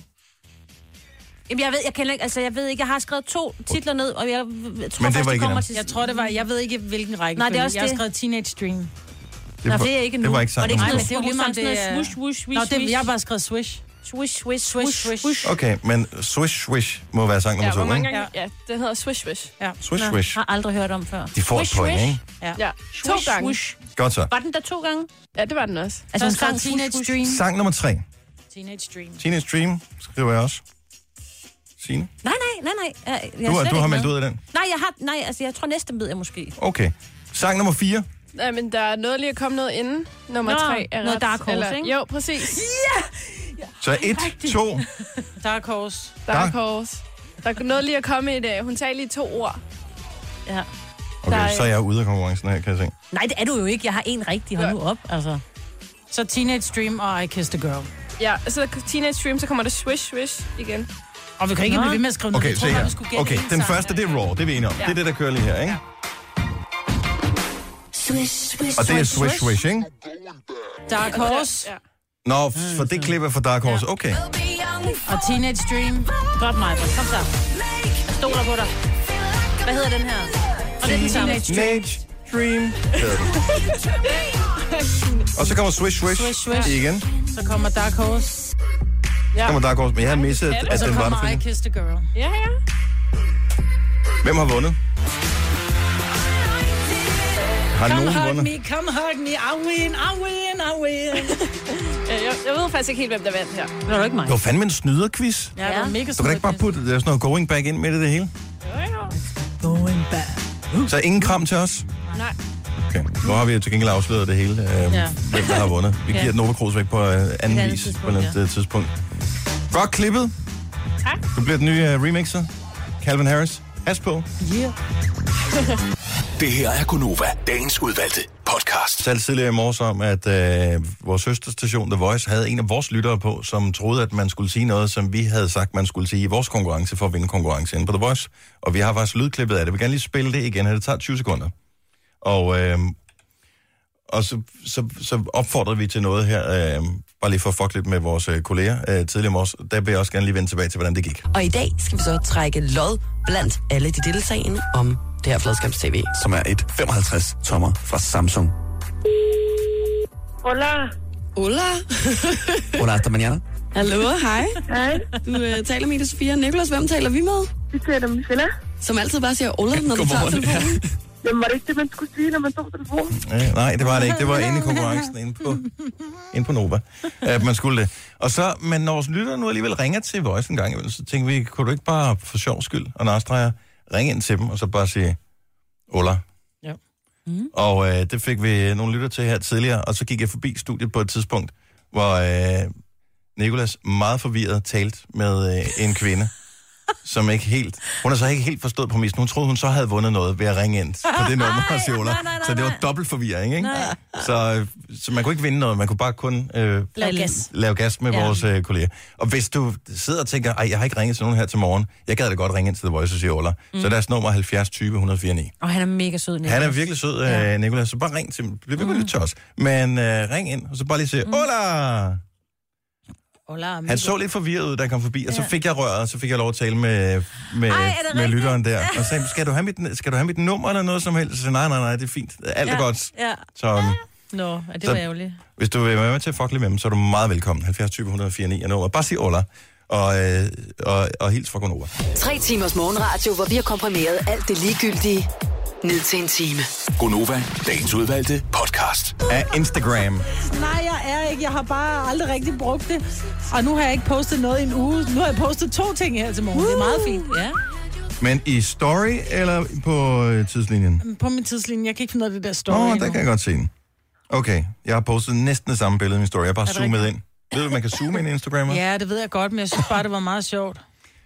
Jamen, jeg ved, jeg kender ikke, altså, jeg ved ikke, jeg har skrevet to titler ned, og jeg tror Men det først, var det kommer til... Jeg tror, det var... Jeg ved ikke, hvilken række. Nej, det er også Jeg har det. skrevet Teenage Dream. Det, Nå, var, det er ikke nu. det var ikke Og sang det er ikke to. det er jo lige meget, sådan det er- noget swoosh, woosh, Nå, swish, det, swish. jeg har bare skrevet swish. Swish, swish, Swish, swish, swish. Okay, men Swish Swish må være sang Ja, nummer hvor to, mange ikke? gange? Ja, den hedder Swish Swish. Swish Nå, Swish. har aldrig hørt om før. De får et Swish, point, swish. ikke? Ja, to Swish, gange. swish. Godt så. Var den der to gange? Ja, det var den også. Altså, sang, Teenage Dream. Sang nummer tre. Teenage Dream. Teenage Dream skriver jeg også. Signe? Nej, nej, nej, nej. Jeg, jeg er Du, du har meldt med. ud af den. Nej, jeg har, nej, altså, jeg tror næste ved jeg måske. Okay. Sang nummer 4. Ja, men der er noget lige at komme noget inden. Nummer Nå, tre er noget ret. Dark Horse, eller, ikke? Jo, præcis. Så 1, 2, *laughs* Dark Horse. Dark Horse. Der er noget lige at komme i det. Hun tager lige to ord. Ja. Okay, så er jeg ude af konkurrencen her, kan jeg se. Nej, det er du jo ikke. Jeg har en rigtig. Hold nu op, altså. Så Teenage Dream og I Kissed a Girl. Ja, så Teenage Dream, så kommer der swish, swish igen. Og vi kan ikke blive ved med at skrive noget. Okay, tror se her. gætte Okay, en den første, det er Raw, det er vi enige om. Ja. Det er det, der kører lige her, ikke? Swish, swish, Og det er Swish Swish, ikke? Dark Horse Ja. Nå, for det klip er fra Dark Horse. Okay. og Teenage Dream. Godt, mig. Kom så. Jeg stoler på dig. Hvad hedder den her? Og det er den samme. Teenage Dream. *laughs* Og så kommer Swish Swish, Swish, swish. igen. Så kommer Dark Horse. Så kommer Dark Horse, men jeg har misset, Og at så den var der. kommer I film. Kissed a Girl. Ja, ja. Hvem har vundet? Har Come nogen hug vundet? me, come hug me, I win, I win, I win. *laughs* Ja, Jeg, jeg ved faktisk ikke helt, hvem der vandt her. Det var ikke mig. Det var fandme en snyderquiz. Ja, det var mega Du kan ikke bare putte der er sådan noget going back ind med det, det hele. Jo, jo. Going back. Så ingen kram til os? Nej. Okay. Nu har vi jo til gengæld afsløret det hele, øh, Ja. hvem der har vundet. Vi Ja. giver den Nova Cruz væk på øh, anden andet vis på et ja. tidspunkt. Godt klippet. Tak. Du bliver den nye uh, remixer. Calvin Harris. Pas på. Yeah. *laughs* Det her er Gunova, dagens udvalgte podcast. talte tidligere i morges om, at øh, vores søsterstation The Voice havde en af vores lyttere på, som troede, at man skulle sige noget, som vi havde sagt, man skulle sige i vores konkurrence for at vinde konkurrence inde på The Voice. Og vi har faktisk lydklippet af det. Vi vil gerne lige spille det igen, og det tager 20 sekunder. Og, øh, og så, så, så opfordrede vi til noget her, øh, bare lige for at fuck lidt med vores øh, kolleger øh, tidligere morges. Der vil jeg også gerne lige vende tilbage til, hvordan det gik. Og i dag skal vi så trække lod blandt alle de deltagende om det her fladskabs-tv. Som er et 55 tommer fra Samsung. Hola. Hola. *laughs* Hola, hasta mañana. Hallo, hej. Hej. Du uh, taler med Ida Sofia og Nicolas. Hvem taler vi med? Det taler med Stella. Som altid bare siger Ola, når du tager telefonen. Jamen, var det ikke det, man skulle sige, når man tog telefonen? Øh, nej, det var det ikke. Det var inde i konkurrencen inde på, inde på Nova, at man skulle det. Og så, men når vores lytter nu alligevel ringer til Voice en gang imellem, så tænker vi, kunne du ikke bare for sjov skyld og narstreger ringe ind til dem, og så bare sige, Ola. Ja. Mm. Og øh, det fik vi nogle lytter til her tidligere, og så gik jeg forbi studiet på et tidspunkt, hvor øh, Nikolas meget forvirret talte med øh, en kvinde, som ikke helt... Hun har så ikke helt forstået præmissen. Hun troede, hun så havde vundet noget ved at ringe ind på det nummer og sige Så det var dobbelt forvirring, ikke? Nej. Så, så man kunne ikke vinde noget. Man kunne bare kun øh, Lav gas. lave gas med Ja. ja. vores øh, kolleger. Og hvis du sidder og tænker, jeg har ikke ringet til nogen her til morgen. Jeg gad da godt ringe ind til The Voice og sige Ola. Mm. Så deres nummer er 70 20 104 9. Og han er mega sød, Nicolas. Han er virkelig sød, Ja. øh, Nicolas. Så bare ring til ham. Bliv ved med lidt til os. Men øh, ring ind, og så bare lige sige, Ola! Hola, amigo. Han så lidt forvirret ud, da han kom forbi, og så Ja. fik jeg røret, og så fik jeg lov at tale med, med, Ej, er med rigtigt? lytteren der. *laughs* Og så sagde, skal du, have mit, skal du have mit nummer eller noget som helst? Så nej, nej, nej, det er fint. Alt er Ja. godt. Ja. Så um, Nå, ja, det Så- var ærgerligt. hvis du vil være med til at fuck lidt med dem, så er du meget velkommen. 70 20 104 9 er nummer. Bare sig Ola, og, øh, og, og hils fra Gonova. Tre timers morgenradio, hvor vi har komprimeret alt det ligegyldige ned til en time. Gunova, dagens udvalgte podcast. Af Instagram. Nej, jeg er ikke. Jeg har bare aldrig rigtig brugt det. Og nu har jeg ikke postet noget i en uge. Nu har jeg postet to ting her til morgen. Det er meget fint. Ja. Men i story eller på øh, tidslinjen? På min tidslinje. Jeg kan ikke finde ud af det der story Åh, endnu. der kan jeg godt se den. Okay, jeg har postet næsten det samme billede i min story. Jeg har bare zoomet ind. Ved du, man kan zoome ind i Instagram? Ja, det ved jeg godt, men jeg synes bare, det var meget sjovt.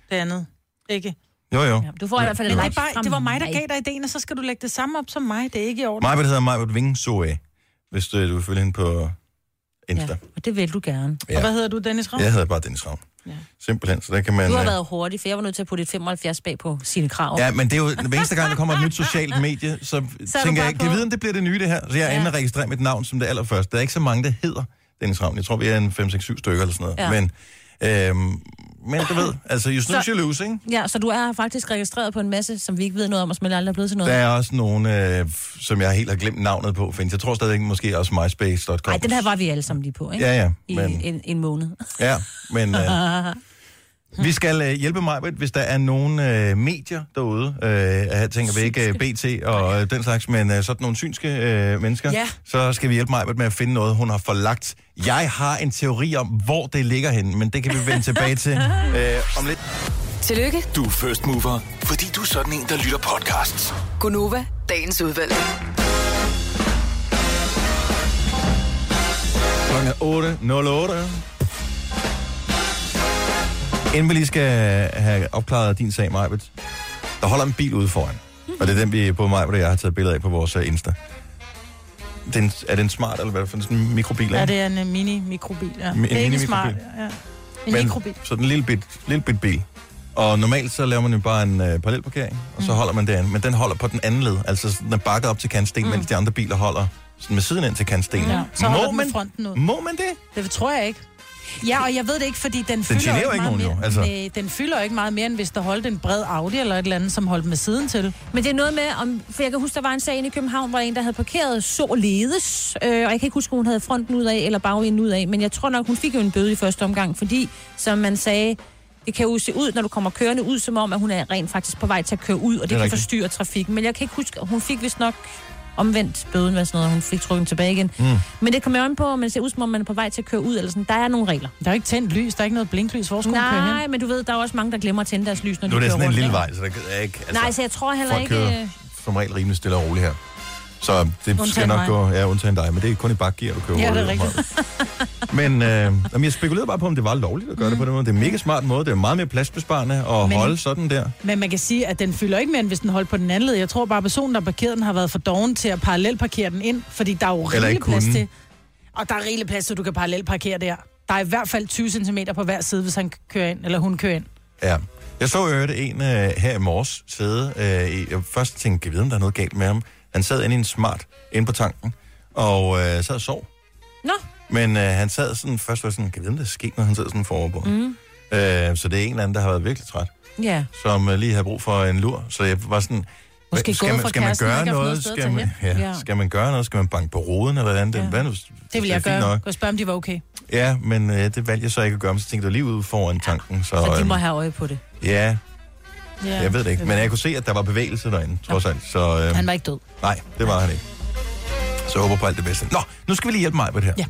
Det andet. Ikke? Jo, jo. ja. Du får i hvert fald det, like bare, det var mig, der gav dig ideen, og så skal du lægge det samme op som mig. Det er ikke i orden. Majbert hedder Majbert Ving Zoe, hvis du, du vil følge hende på Insta. Ja, og det vil du gerne. Ja. Og hvad hedder du, Dennis Ravn? Jeg hedder bare Dennis Ravn. Ja. Simpelthen, så der kan man... Du har øh, været hurtig, for jeg var nødt til at putte et 75 bag på sine krav. Ja, men det er jo, hver eneste gang, der kommer et nyt socialt medie, så, *laughs* du tænker jeg, kan jeg vide, om det bliver det nye, det her? Så jeg Ja. inde og registrerer mit navn som det allerførste. Der er ikke så mange, der hedder Dennis Ravn. Jeg tror, vi er en 5-6-7 stykker eller sådan noget. Ja. Men, øhm, men du ved, altså, you snooze, you lose, ikke? Ja, så du er faktisk registreret på en masse, som vi ikke ved noget om, og som aldrig er blevet til noget. Der er også nogle, øh, som jeg helt har glemt navnet på, findes. Jeg tror stadigvæk måske også myspace.com. Nej, den her var vi alle sammen lige på, ikke? Ja, ja, I men- en, en måned. Ja, men øh, *laughs* vi skal øh, hjælpe mig, hvis der er nogle øh, medier derude. Øh, jeg tænker vi ikke øh, BT og øh, den slags, men øh, sådan nogle synske øh, mennesker. Ja. Så skal vi hjælpe mig med at finde noget, hun har forlagt. Jeg har en teori om, hvor det ligger henne, men det kan vi vende tilbage til *laughs* øh, om lidt. Tillykke, Du er first mover, fordi du er sådan en, der lytter podcasts. Gunova, dagens udvalgte. Klokken er 8.08. Inden vi lige skal have opklaret din sag, Majbet, der holder en bil ude foran. Og det er den, vi både mig og jeg har taget billeder af på vores uh, Insta. Den, er den smart, eller hvad for en sådan en mikrobil? Ja, ikke? det er en uh, mini-mikrobil, ja. Mi- det er ikke smart, ja. En Men- mikrobil. Så den lille bit, lille bit bil. Og normalt så laver man jo bare en øh, parallelparkering, og Mm. så holder man derinde. Men den holder på den anden led. Altså den er bakket op til kantsten, mm. mens de andre biler holder sådan med siden ind til kantstenen. Ja, så holder må, man, fronten ud. må man det? Det tror jeg ikke. Ja, og jeg ved det ikke, fordi den fylder generer ikke ikke meget nogen mere. jo, altså. Nej, den fylder ikke meget mere, end hvis der holdt en bred Audi eller et eller andet, som holdt med siden til. Men det er noget med, om, for jeg kan huske, der var en sag inde i København, hvor en, der havde parkeret således, øh, og jeg kan ikke huske, om hun havde fronten ud af, eller bagenden ud af, men jeg tror nok, hun fik jo en bøde i første omgang, fordi, som man sagde, det kan jo se ud, når du kommer kørende ud, som om, at hun er rent faktisk på vej til at køre ud, og det, Det kan rigtigt. forstyrre trafikken. Men jeg kan ikke huske, hun fik vist nok omvendt bøden, hvad sådan noget, og hun fik trukket den tilbage igen. Mm. Men det kommer jo an på, om man ser ud, som om man er på vej til at køre ud, eller sådan. Der er nogle regler. Der er ikke tændt lys, der er ikke noget blinklys. Hvor skulle køre hen? Nej, men du ved, der er også mange, der glemmer at tænde deres lys, når Nu er de det kører sådan en rundt, lille vej, så der er ikke... Altså, Nej, så jeg tror heller ikke... kører øh, som regel rimelig stille og roligt her. Så det Undtagen skal nok mig. gå... Ja, undtagen dig, men det er kun i bakgear, du kører Ja, det er rigtigt. Men øh, jamen, jeg spekulerede bare på, om det var lovligt at gøre mm. det på den måde. Det er en mega smart måde. Det er meget mere pladsbesparende at Men- holde sådan der. Men man kan sige, at den fylder ikke mere, end hvis den holdt på den anden led. Jeg tror bare, at personen, der har parkeret den, har været for doven til at parallelparkere den ind, fordi der er jo rigelig plads til. Og der er rigelig plads at du kan parallelparkere der. Der er i hvert fald 20 cm på hver side, hvis han kører ind, eller hun kører ind. Ja. Jeg så jo en øh, her i morges sidde. Øh, jeg først tænkte, jeg vide, om der er noget galt med ham? Han sad inde i en smart inde på tanken, og øh, sad og sov. Nå. Men øh, han sad sådan, først var sådan, kan jeg vide, om der er sket noget? Han sad sådan forover på. Mm. Øh, så det er en eller anden, der har været virkelig træt, Ja. som øh, lige har brug for en lur. Så jeg var sådan, Måske skal man, skal man gøre noget noget? Skal man, ja, Ja. skal man gøre noget? Skal man banke på roden eller hvad andet? Ja. Hvad, nu- Det vil jeg gøre. nok. Og spørge, om de var okay. Ja, men øh, det valgte jeg så ikke at gøre, men så tænkte jeg lige ud foran tanken. Så, Så de øhm, må have øje på det. Ja, Ja. jeg ved det ikke. Men jeg kunne se, at der var bevægelse derinde, trods alt. Så, øhm, Han var ikke død. Nej, det var han ikke. Så jeg håber på alt det bedste. Nå, nu skal vi lige hjælpe mig med det her. Ja.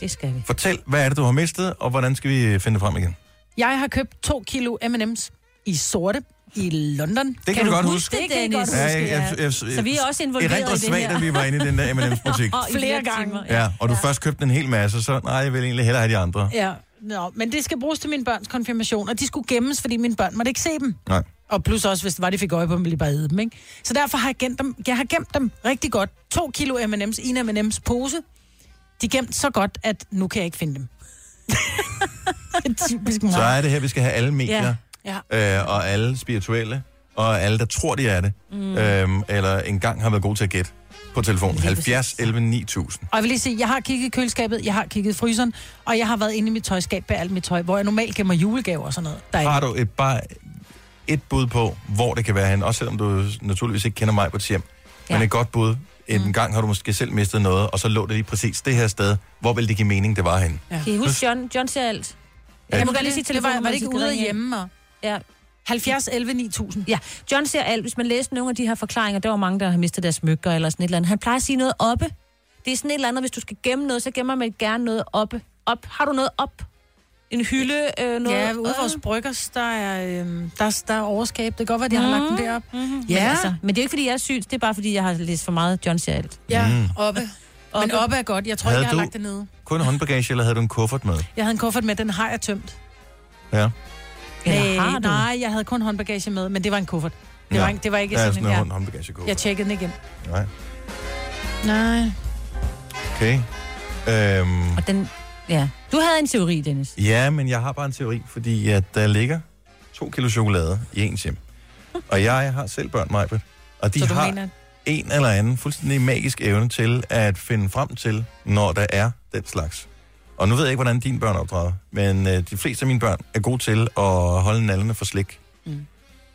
Det skal vi. Fortæl, hvad er det, du har mistet, og hvordan skal vi finde det frem igen? Jeg har købt to kilo M&M's i sorte i London. Det kan, du du godt huske huske. Det kan jeg godt Dennis? huske, jeg, jeg, ja. jeg, Så vi er også involveret i det svagt, her. at vi var inde i den der *laughs* M&M's butik. Og Flere gange. Ja, og du først købte en hel masse, så nej, jeg vil egentlig hellere have de andre. Ja, Nå, men det skal bruges til mine børns konfirmation, og de skulle gemmes, fordi mine børn måtte ikke se dem. Nej. Og plus også, hvis det var, de fik øje på dem, ville de bare æde dem, ikke? Så derfor har jeg gemt dem, jeg har gemt dem rigtig godt. To kilo M&M's i en M&M's pose. De er gemt så godt, at nu kan jeg ikke finde dem. *laughs* Typisk mig. Så er det her, vi skal have alle medier, Ja. øh, og alle spirituelle, og alle, der tror, de er det, mm. øhm, eller engang har været gode til at gætte på telefonen. 70 11 9000. Og jeg vil lige sige, jeg har kigget i køleskabet, jeg har kigget i fryseren, og jeg har været inde i mit tøjskab med alt mit tøj, hvor jeg normalt gemmer julegaver og sådan noget. Der er Har du et, bare et bud på, hvor det kan være hen, også selvom du naturligvis ikke kender mig på et hjem, ja. men Ja. et godt bud. En mm. gang har du måske selv mistet noget, og så lå det lige præcis det her sted. Hvor vil det give mening, det var hen? Kan I huske, John, John ser alt? Jeg må godt lige sige det var, telefonen. var det ikke ude hjemme? Og... Ja. 70 11 9000. Ja, John ser alt. Hvis man læser nogle af de her forklaringer, der var mange, der har mistet deres smykker eller sådan et eller andet. Han plejer at sige noget oppe. Det er sådan et eller andet, hvis du skal gemme noget, så gemmer man gerne noget oppe. Op. Har du noget op? En hylde? Øh, noget? Ja, ude af vores bryggers, der er, øhm, der, er- der er overskab. Det kan godt være, de har lagt dem derop. Mm-hmm. Ja. Men, altså, men det er ikke, fordi jeg er syg. Det er bare, fordi jeg har læst for meget John alt. Ja, Mm. oppe. Men Oppe. oppe er godt. Jeg tror Havde ikke, jeg har lagt det nede. Kun håndbagage, eller havde du en kuffert med? Jeg havde en kuffert med, den har jeg tømt. Ja. Eller Øh, har du? Nej, jeg havde kun håndbagage med, men det var en kuffert. Det, Ja. var, ikke, det var ikke er sådan sådan en... Ja. hånd, håndbagage. Jeg tjekkede den igen. Nej. Nej. Okay. Øhm, Og den, ja. Du havde en teori, Dennis. ja, men jeg har bare en teori, fordi at der ligger to kilo chokolade i ens hjem. Og jeg har selv børn, Majbet. Og de Så du har mener... en eller anden fuldstændig magisk evne til at finde frem til, når der er den slags. Og nu ved jeg ikke, hvordan dine børn opdrager, men øh, de fleste af mine børn er gode til at holde nallerne for slik. Mm.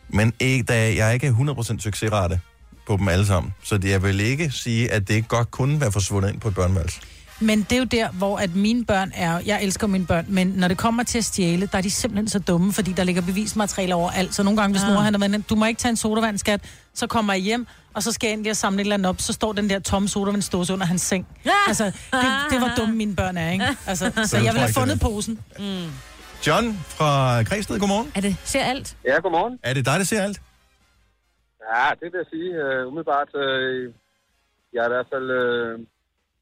Men ikke, da jeg ikke er 100% succesrate på dem alle sammen, så det, jeg vil ikke sige, at det ikke godt kunne være forsvundet ind på et børneværelse. Men det er jo der, hvor at mine børn er... Jeg elsker mine børn, men når det kommer til at stjæle, der er de simpelthen så dumme, fordi der ligger bevismateriale over alt. Så nogle gange, hvis Ah. ah. han er med, du må ikke tage en sodavand, skat, så kommer jeg hjem, og så skal jeg endelig at samle et eller andet op, så står den der tomme sodavandsdåse under hans seng. Altså, det, det var dumme mine børn er, ikke? Altså, så jeg ville have fundet det posen. John fra Græsted, godmorgen. Er det ser alt? Ja, godmorgen. Er det dig, der ser alt? Ja, det vil jeg sige. Uh, umiddelbart, uh, jeg er i hvert fald uh,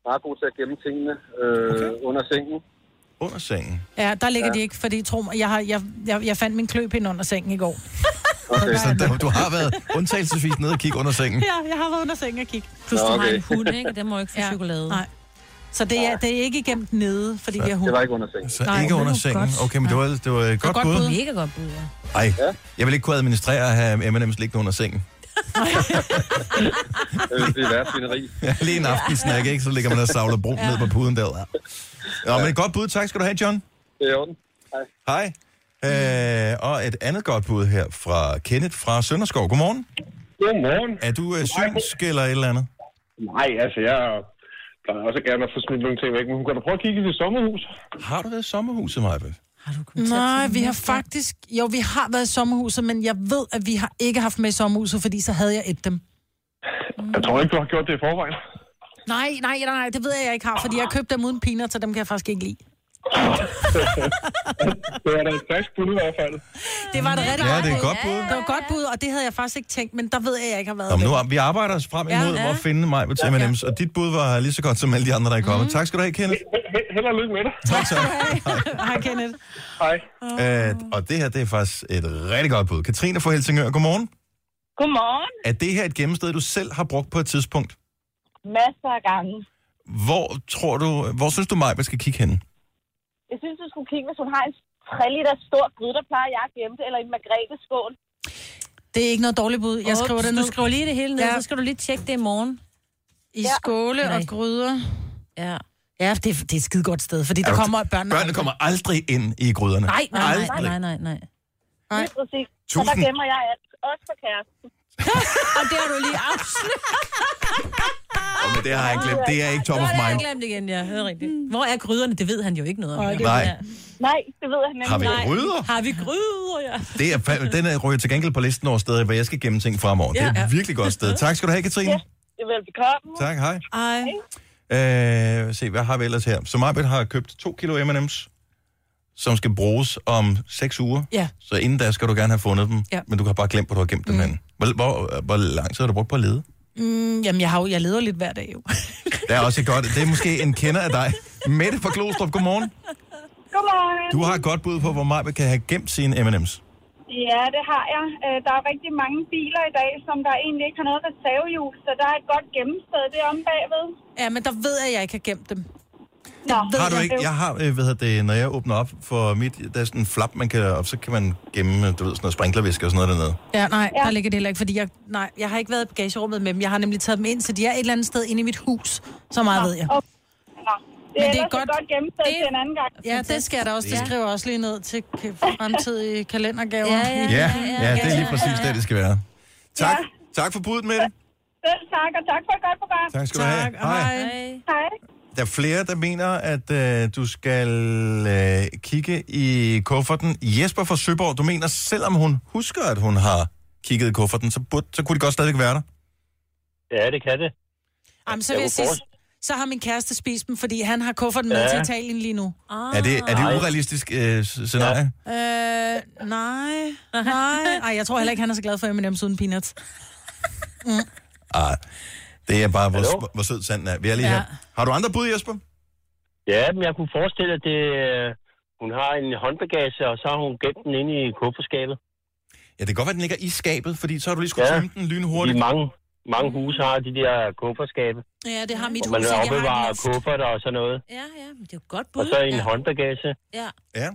meget god til at gemme tingene uh, okay. under sengen. Under sengen. Ja, der ligger Ja. de ikke, fordi tro mig, jeg, har, jeg, jeg, jeg fandt min kløpind under sengen i går. *laughs* Okay. Så der, du har været undtagelsesvis nede og kigge under sengen. Ja, jeg har været under sengen og kigge. Plus, Nå, du har okay. en hund, ikke? Den må ikke få ja. chokolade. Nej. Så det er, det er ikke gemt nede, fordi vi har hund. Det var ikke under sengen. Så ikke under sengen. Okay, men det var, det var et godt, godt bud. bud. Mega godt bud, ja. Ej, jeg vil ikke kunne administrere at have M&M's liggende under sengen. Det vil blive værd svineri. Ja, lige en aftensnack, ikke? Så ligger man og savler brun ned på puden der. Ja, men et godt bud. Tak skal du have, John. Det er orden. Hej. Hej. Øh, og et andet godt bud her fra Kenneth fra Sønderskov. Godmorgen. Godmorgen. Er du øh, synsk eller et eller andet? Nej, altså jeg plejer også gerne at få smidt nogle ting væk, men hun kan da prøve at kigge i det sommerhus. Har du været sommerhuset, Majbet? Nej, vi har faktisk... Jo, vi har været i sommerhuset, men jeg ved, at vi har ikke haft med i sommerhuset, fordi så havde jeg et dem. Jeg tror ikke, du har gjort det i forvejen. Nej, nej, nej, nej, det ved jeg, jeg ikke har, fordi jeg har købt dem uden peanuts, så dem kan jeg faktisk ikke lide. *laughs* Det var da et frisk bud i hvert fald. Det var det rigtig Ja, det er et bud. godt bud. Det var et godt bud, og det havde jeg faktisk ikke tænkt, men der ved jeg, at jeg ikke har været Nå, men det. nu, vi arbejder os frem imod Ja, ja. at finde mig på M&M's, og dit bud var lige så godt som alle de andre, der er kommet. Tak skal du have, Kenneth. Held og lykke med dig. Tak, tak. *laughs* Hej, Kenneth. Hej. Øh, og det her, det er faktisk et rigtig godt bud. Katrine fra Helsingør, godmorgen. Godmorgen. Er det her et gemmested, du selv har brugt på et tidspunkt? Masser af gange. Hvor tror du, hvor synes du, Maja skal kigge hen? Jeg synes, du skulle kigge, hvis hun har en 3 liter stor gryde, der plejer jeg at gemme det, eller en margrethe-skål. Det er ikke noget dårligt bud. Jeg Ups, skriver det du ned. skriver lige det hele ned, Ja. så skal du lige tjekke det i morgen. I skåle og gryder. Ja. Ja, det, er- det er et skide godt sted, fordi der Er du- kommer børnene. Børnene kommer aldrig ind i gryderne. Nej, nej, nej, aldrig. nej, nej, nej. Nej. Lige præcis. Så der gemmer jeg alt. Også for kæresten. *laughs* Og det har du lige afsløret. Oh, men det har jeg glemt. Det er ikke top of det har jeg mind. glemt igen, ja. Hør rigtigt. Hvor er gryderne? Det ved han jo ikke noget om. Nej, det Nej. Ja. Nej, det ved han nemlig. Har vi Nej. gryder? Har vi gryder, ja. Det er, den er ryger til gengæld på listen over steder, hvor jeg skal gemme ting fremover. Det er Ja. et virkelig godt sted. Tak skal du have, Katrine. Ja, det er velbekomme. Tak, hej. Ej. Øh, se, hvad har vi ellers her? Så Marbet har købt to kilo M&M's, som skal bruges om 6 uger. Ja. Så inden da skal du gerne have fundet dem, Ja. men du har bare glemt, hvor du har gemt dem hen. Hvor, hvor, hvor lang tid har du brugt på at lede? Mm, jamen, jeg, har jo, jeg leder lidt hver dag jo. *laughs* Det er også godt. Det er måske en kender af dig. Mette fra Glostrup, godmorgen. Godmorgen. Du har et godt bud på, hvor Marbet kan have gemt sine M&M's. Ja, det har jeg. Øh, Der er rigtig mange biler i dag, som der egentlig ikke har noget reservehjul, så der er et godt gemmested deromme bagved. Ja, men der ved jeg, at jeg ikke har gemt dem. Nå, Har du ikke? Jeg har, øh, hvad hedder det, når jeg åbner op for mit, der er sådan en flap, man kan, og så kan man gemme, du ved, sådan noget sprinklervisker og sådan noget dernede. Ja, nej, ja. der ligger det heller ikke, fordi jeg, nej, jeg har ikke været i bagagerummet med dem. Jeg har nemlig taget dem ind, så de er et eller andet sted inde i mit hus. Så meget ved jeg. Nå, det Men er, det er godt- godt det- til en anden gang. Ja, det skal jeg da også. Det Ja. skriver også lige ned til fremtidige *laughs* kalendergaver. Ja, ja. Ja, ja, det er lige præcis det, det skal være. Tak, Ja. tak for budet med det. Selv tak, og tak for et godt program. Tak skal du have. Tak, og hej. Hej. Der er flere, der mener, at øh, du skal øh, kigge i kufferten. Jesper fra Søborg, du mener, selvom hun husker, at hun har kigget i kufferten, så, burde, så kunne det godt stadigvæk være der. Ja, det kan det. Jamen, så vil jeg sige, så har min kæreste spist dem, fordi han har kufferten med Ja. til Italien lige nu. Ah. Er det, er det urealistisk øh, scenarie? Øh, nej, nej. Ej, jeg tror heller ikke, han er så glad for M&M's uden peanuts. Ah, det er bare, Hallo? hvor, hvor sød sanden er. Vi er lige Ja. her. Har du andre bud, Jesper? Ja, men jeg kunne forestille, at det, øh, hun har en håndbagage, og så har hun gemt den inde i kufferskabet. Ja, det kan godt være, den ligger i skabet, fordi så har du lige skulle Ja. tømme den lynhurtigt. mange, mange huse har de der kufferskabe, Ja, det har mit hvor man hus har opbevarer kufferter og sådan noget. Ja, ja, men det er jo godt Og bud. så en ja. håndbagage. Ja. Ja.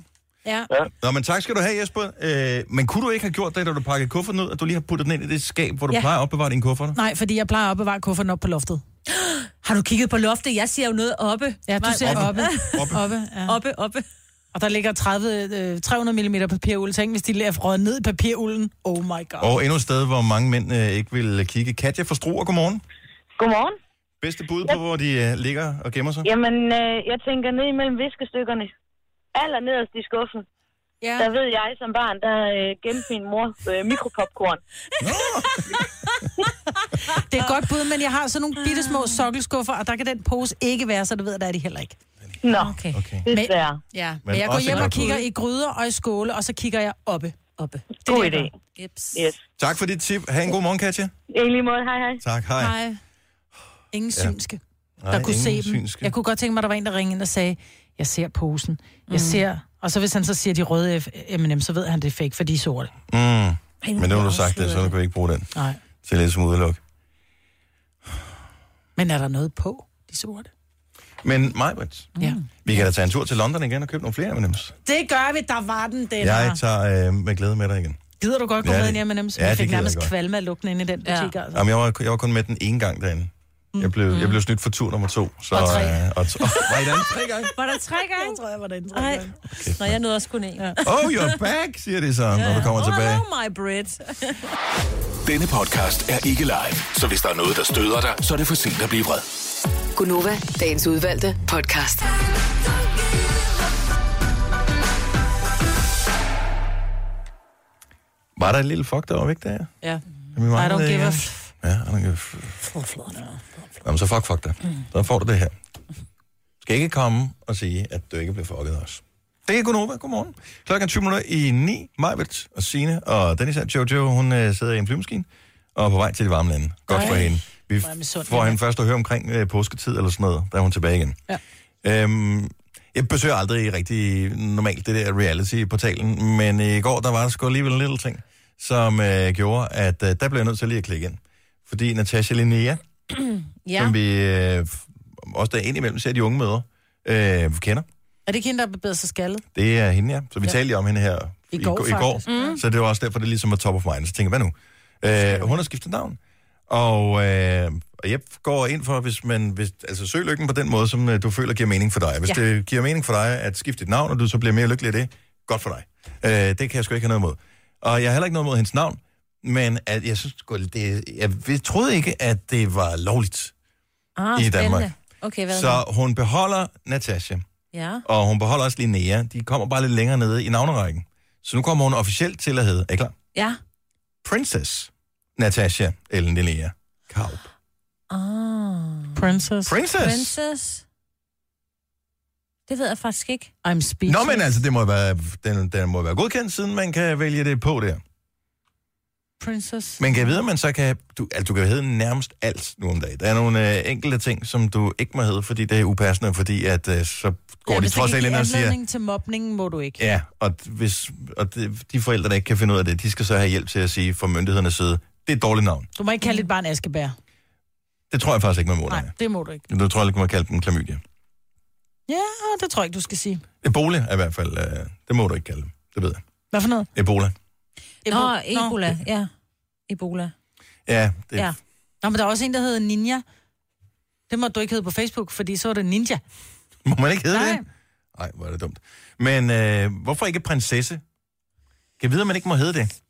Ja. Nå, men tak skal du have, Jesper. Øh, men kunne du ikke have gjort det, da du pakkede kufferten ud, at du lige har puttet den ind i det skab, hvor du Ja. plejer at opbevare dine kufferter? Nej, fordi jeg plejer at opbevare kufferten op på loftet. Har du kigget på loftet? Jeg ser jo noget oppe. Ja, du ser oppe. Oppe. oppe, ja. Oppe, oppe. Og der ligger 30, øh, 300 mm papiruld. Tænk, hvis de er røget ned i papirulden. Oh my god. Og endnu et sted, hvor mange mænd øh, ikke vil kigge. Katja fra Struer, godmorgen. Godmorgen. Bedste bud på, hvor de øh, ligger og gemmer sig? Jamen, øh, jeg tænker ned imellem viskestykkerne. Aller nederst i skuffen. Ja. Der ved jeg som barn, der øh, gemte min mor øh, mikropopcorn. *laughs* Det er et godt bud, men jeg har sådan nogle bitte små sokkelskuffer, og der kan den pose ikke være, så det ved jeg, der er de heller ikke. Nå, Okay. Okay. desværre. Ja, men, Men men jeg går hjem og kigger i gryder og i skåle, og så kigger jeg oppe. Oppe. Det er God idé. Jeps. Yes. Tak for dit tip. Ha' en god morgen, Katja. I lige måde, hej hej. Tak, hej. Hej. Ingen synske. der Nej, kunne se ingen dem. synske. Jeg kunne godt tænke mig, at der var en, der ringede ind og sagde, jeg ser posen. Jeg Mm. ser... Og så hvis han så siger de røde M&M, så ved han, det er fake, for de er sorte. Mm. Men nu har du sagt det, så kan vi ikke bruge den. Nej. Til lidt som udeluk. Men er der noget på, de sorte? Men Majbrit, Ja. vi kan da tage en tur til London igen og købe nogle flere M&M's. Det gør vi, der var den, den Jeg tager øh, med glæde med dig igen. Gider du godt gå Ja, med det- i M&M's? ja, vi fik jeg nærmest kvalme af lugten inde i den butik, ja. altså. Jamen, jeg, var, jeg var kun med den ene gang derinde. Jeg blev, jeg blev snydt for tur nummer to. Så, Og tre. Øh, og to, *laughs* var I derinde tre gange? Var der tre gange? Jeg tror, jeg var derinde tre Nej. gange. Nå, jeg nåede også kun en. Ja. Oh, you're back, siger de så, når du kommer oh, tilbage. Oh, my Brit. *laughs* Denne podcast er ikke live, så hvis der er noget, der støder dig, så er det for sent at blive vred. Gunova, dagens udvalgte podcast. Var der et lille fuck, der var væk der? Ja. Vi I don't det give a Ja, give a f- Jamen, så fuck, fuck dig. Så får du det her. Skal ikke komme og sige, at du ikke bliver fucket også. Det er Gunova. Godmorgen. Klokken er 20 minutter i 9. Majbet og Signe og Dennis og Jojo, hun øh, sidder i en flyvemaskine og er på vej til de varme lande. Godt for Ej. hende. Vi får hende først at høre omkring øh, påsketid eller sådan noget, da er hun tilbage igen. Ja. Øhm, jeg besøger aldrig rigtig normalt det der reality-portalen, men i går, der var der sgu alligevel en lille ting, som øh, gjorde, at øh, der blev jeg nødt til lige at klikke ind. Fordi Natasha Linnea, *clears throat* ja. som vi øh, også der indimellem ser de unge møder, øh, kender. Er det ikke hende, der har bevæget sig skaldet? Det er hende, ja. Så vi ja. Talte om hende her I går, i går. Mm. Så det var også derfor, det ligesom var top of mind. Så tænker jeg, hvad nu? Øh, hun har skiftet navn. Og, øh, og jeg går ind for, hvis man... Hvis, altså, søg lykken på den måde, som øh, du føler giver mening for dig. Hvis ja. det giver mening for dig at skifte dit navn, og du så bliver mere lykkelig af det, godt for dig. Øh, det kan jeg sgu ikke have noget imod. Og jeg har heller ikke noget imod hendes navn, men at jeg synes det, jeg, jeg troede ikke, at det var lovligt Ah, i Danmark. spændende. Okay, hvad Så hun beholder Natasha, Ja. og hun beholder også Linnea. De kommer bare lidt længere nede i navnerækken. Så nu kommer hun officielt til at hedde, er I klar? Ja. Princess Natasha Ellen Linnea Kaup. Ah. Princess. Princess? Princess. Det ved jeg faktisk ikke. I'm speechless. Nå, men altså, det må være, den, den må være godkendt, siden man kan vælge det på der. Princess. Men kan jeg vide, at man så kan... Du, altså, du kan hedde nærmest alt nu om dagen. Der er nogle øh, enkelte ting, som du ikke må hedde, fordi det er upassende, fordi at øh, så går ja, de trods alt kan ind og siger... til mobningen, må du ikke. Ja, og, hvis, og de, de forældre, der ikke kan finde ud af det, de skal så have hjælp til at sige fra myndighedernes side, det er et dårligt navn. Du må ikke kalde dit barn Askebær. Det tror jeg faktisk ikke, man må. Nej, Nej. det må du ikke. Du tror jeg ikke, man må kalde dem klamydia. Ja, det tror jeg ikke, du skal sige. Ebola er i hvert fald, øh, det må du ikke kalde dem. Det ved jeg. Hvad for noget? Ebola. Nå, Ebola. Ja. Ebola. Ja, det, Ja. Nå, men der er også en, der hedder Ninja. Det må du ikke hedde på Facebook, fordi så er det Ninja. må man ikke hedde Nej. det? Nej, hvor er det dumt. Men øh, hvorfor ikke prinsesse? Kan jeg vide, at man ikke må hedde det?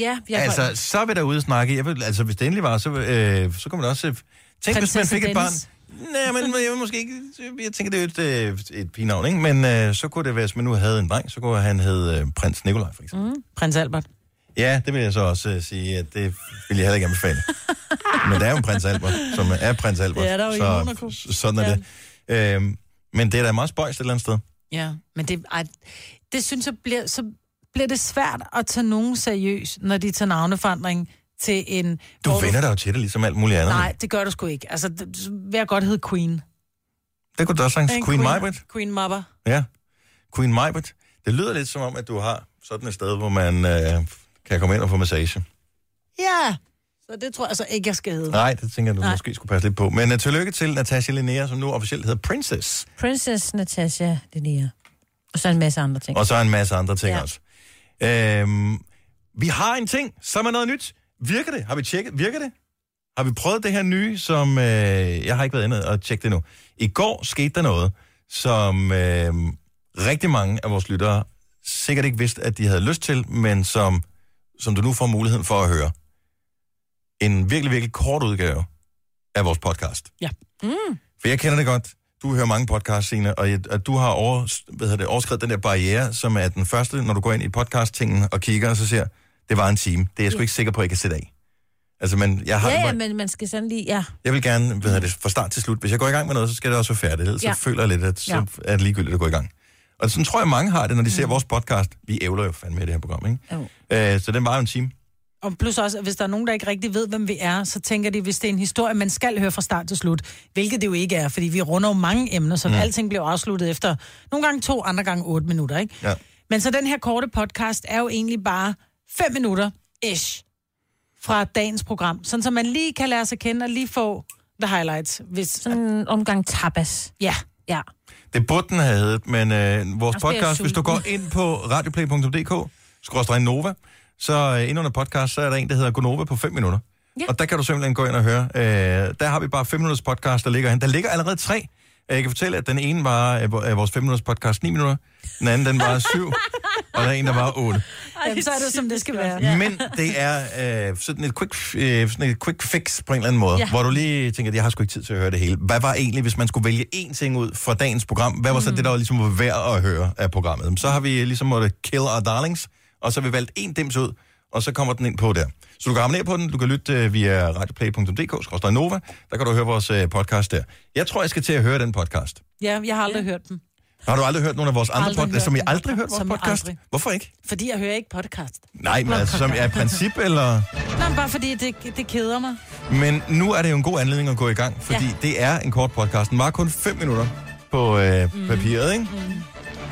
Ja, jeg Altså, så vil der ude snakke. Jeg vil, altså, hvis det endelig var, så, øh, så kan man også... Tænk, hvis man Prinsesse fik et barn... Nej, men jeg måske ikke... Jeg tænker, det er jo et, øh, et pigenavn, ikke? Men øh, så kunne det være, hvis man nu havde en dreng, så kunne han hedde øh, prins Nikolaj, for eksempel. Mm. Prins Albert. Ja, det vil jeg så også øh, sige, at det vil jeg heller ikke anbefale. *laughs* men der er jo en prins Albert, som er prins Albert. Er der jo i så, Monaco. s- Sådan er det. Øhm, men det er da meget spøjst et eller andet sted. Ja, men det, ej, det synes jeg bliver, så bliver det svært at tage nogen seriøst, når de tager navneforandring til en... Du vender dig jo til det, ligesom alt muligt andet. Nej, det gør du sgu ikke. Altså, det, vil jeg godt hedde Queen. Det kunne du også sagtens. En Queen Majbrit. Queen Mother. Ja. Queen Majbrit. Det lyder lidt som om, at du har sådan et sted, hvor man øh, kan komme ind og få massage. Ja, så det tror jeg så ikke, jeg skal hedde. Nej, det tænker jeg, du Nej. måske skulle passe lidt på. Men uh, tillykke til Natasha Linnea, som nu officielt hedder Princess. Princess Natasha Linnea. Og så en masse andre ting. Og så en masse andre ting ja. også. Øhm, vi har en ting, som er noget nyt. Virker det? Har vi tjekket? Virker det? Har vi prøvet det her nye, som... Øh, jeg har ikke været inde og tjekke det nu. I går skete der noget, som øh, rigtig mange af vores lyttere sikkert ikke vidste, at de havde lyst til, men som, som du nu får muligheden for at høre. En virkelig, virkelig kort udgave af vores podcast. Ja. Mm. For jeg kender det godt. Du hører mange podcasts, Signe, og jeg- at du har over, hvad hedder det, overskrevet den der barriere, som er den første, når du går ind i podcast-tingen og kigger, og så ser, det var en time. Det er jeg sgu Ja. ikke sikker på, at jeg kan sætte af. Altså, men jeg har... Ja, ja, men man skal sådan lige... Ja. Jeg vil gerne, hvad hedder det, fra start til slut. Hvis jeg går i gang med noget, så skal det også være færdigt. Ellers Ja. så føler jeg lidt, at så Ja. er det ligegyldigt at gå i gang. Og sådan tror jeg, mange har det, når de ser vores podcast. Vi ævler jo fandme med i det her program, ikke? Jo. Øh, så den var jo en time. Og plus også, at hvis der er nogen, der ikke rigtig ved, hvem vi er, så tænker de, hvis det er en historie, man skal høre fra start til slut. Hvilket det jo ikke er, fordi vi runder jo mange emner, så Mm. mm. alting bliver afsluttet efter nogle gange to, andre gange otte minutter, ikke? Ja. Men så den her korte podcast er jo egentlig bare fem minutter, ish, fra dagens program. Sådan, så man lige kan lære sig kende og lige få the highlights. Hvis... Sådan en omgang tapas. Ja. Ja. Det burde den have heddet, men øh, vores Også podcast, hvis du går ind på radioplay.dk, skråstrej Nova, så øh, ind under podcast, så er der en, der hedder Gonova på 5 minutter. Ja. Og der kan du simpelthen gå ind og høre. Øh, der har vi bare 5 minutters podcast, der ligger hen. Der ligger allerede tre. Øh, Jeg kan fortælle, at den ene var øh, øh, vores 5 minutters podcast 9 minutter. Den anden, den var 7. *laughs* og der er en, der var 8. Jamen, så er det, som det skal være. Ja. Men det er øh, sådan, et quick, øh, sådan et quick fix på en eller anden måde, Ja. hvor du lige tænker, at jeg har sgu ikke tid til at høre det hele. Hvad var egentlig, hvis man skulle vælge én ting ud fra dagens program? Hvad var så det, der var ligesom var værd at høre af programmet? Så har vi ligesom måttet kill our darlings, og så har vi valgt én dims ud, og så kommer den ind på der. Så du kan abonnere på den, du kan lytte øh, via radioplay.dk, Nova, der kan du høre vores øh, podcast der. Jeg tror, jeg skal til at høre den podcast. Ja, jeg har aldrig ja. hørt dem. Har du aldrig hørt nogle af vores andre podcasts, som I aldrig hørt vores Som podcast? aldrig. Hvorfor ikke? Fordi jeg hører ikke podcast. Nej, men altså som er et princip, eller... Nej, bare fordi det, det keder mig. Men nu er det jo en god anledning at gå i gang, fordi ja. det er en kort podcast. Den var kun 5 minutter på øh, mm. papiret, ikke? Mm.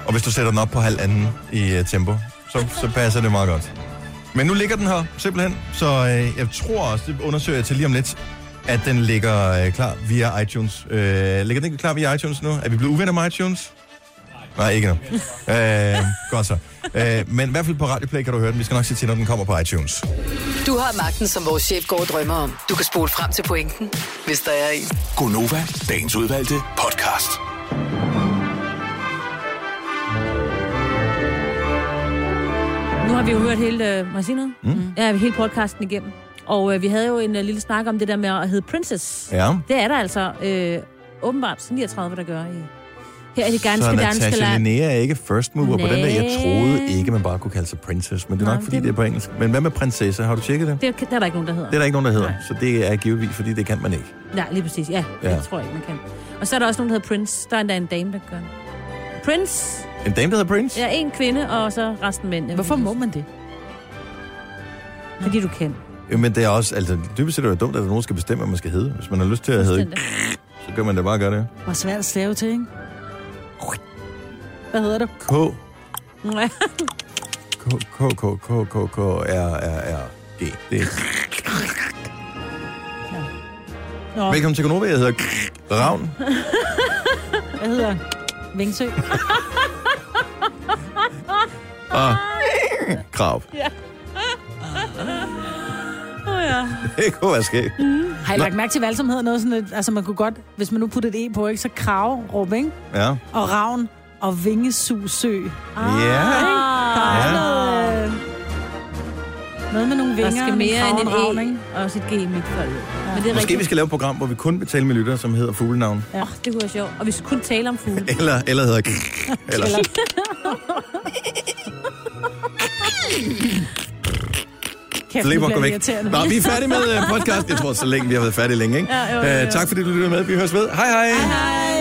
Og hvis du sætter den op på halvanden i øh, tempo, så, så passer det meget godt. Men nu ligger den her, simpelthen. Så øh, jeg tror også, det undersøger jeg til lige om lidt, at den ligger øh, klar via iTunes. Øh, ligger den ikke klar via iTunes nu? Er vi blevet uvenner med iTunes? Nej, ikke nu. *laughs* øh, godt så. Øh, men i hvert fald på Radioplay kan du høre den. Vi skal nok se til, når den kommer på iTunes. Du har magten, som vores chef går og drømmer om. Du kan spole frem til pointen, hvis der er en. Gonova, dagens udvalgte podcast. Nu har vi jo hørt hele... Øh, må jeg sige noget? Mm. Ja, hele podcasten igennem. Og øh, vi havde jo en øh, lille snak om det der med at hedde Princess. Ja. Det er der altså øh, åbenbart 39, der gør i, her i det ganske så danske land. Linnea er ikke first mover på den der. Jeg Næh. troede ikke, man bare kunne kalde sig princess, men det er Nej, nok, fordi det- det er på engelsk. Men hvad med prinsesse? Har du tjekket det? Det, det er der ikke nogen, der hedder. Det er der ikke nogen, der hedder. Så det er givetvis, fordi det kan man ikke. Nej, lige præcis. Ja, Ja. det tror jeg ikke, man kan. Og så er der også nogen, der hedder Prince. Der er endda en dame, der gør det. Prince. En dame, der hedder Prince? Ja, en kvinde, og så resten mænd. Hvorfor må man det? Fordi du kan. Jo, Men det er også, altså dybest set er det dumt, at der nogen, skal bestemme, hvad man skal hedde. Hvis man har lyst til at hedde, så kan man da bare gøre det. Hvor svært at stave til, ikke? Hvad hedder det? K, *laughs* K, K, K, K, K, K, R, R, R, G. Det er... Nå, Velkommen til Konoba, jeg hedder Ravn. hvad hedder Vingsø? *laughs* Og Krav. Ja. Åh oh, ja. *laughs* Det kunne være skægt. Har I lagt mærke til, hvad alt som hedder noget sådan et, altså man kunne godt, hvis man nu puttede et E på, ikke, så krav, råb, ikke? Ja. Og ravn og vingesusø. Ja. Der er Ja. noget, øh, noget med nogle vinger. Der skal og mere end og ravn, en ikke? E, og også et G i mit fald. Men det er Måske rigtigt. vi skal lave et program, hvor vi kun vil tale med lyttere, som hedder fuglenavn. Ja. Oh, det kunne være sjovt. Og vi skal kun tale om fugle. Eller, eller hedder... Eller. *laughs* Kæft, bliver det væk. Nå, vi er færdige med øh, podcast. Jeg tror, så længe vi har været færdige længe, ikke? Ja, jo, jo, jo. Øh, tak fordi du lyttede med. Vi høres ved. Hej hej. Hej.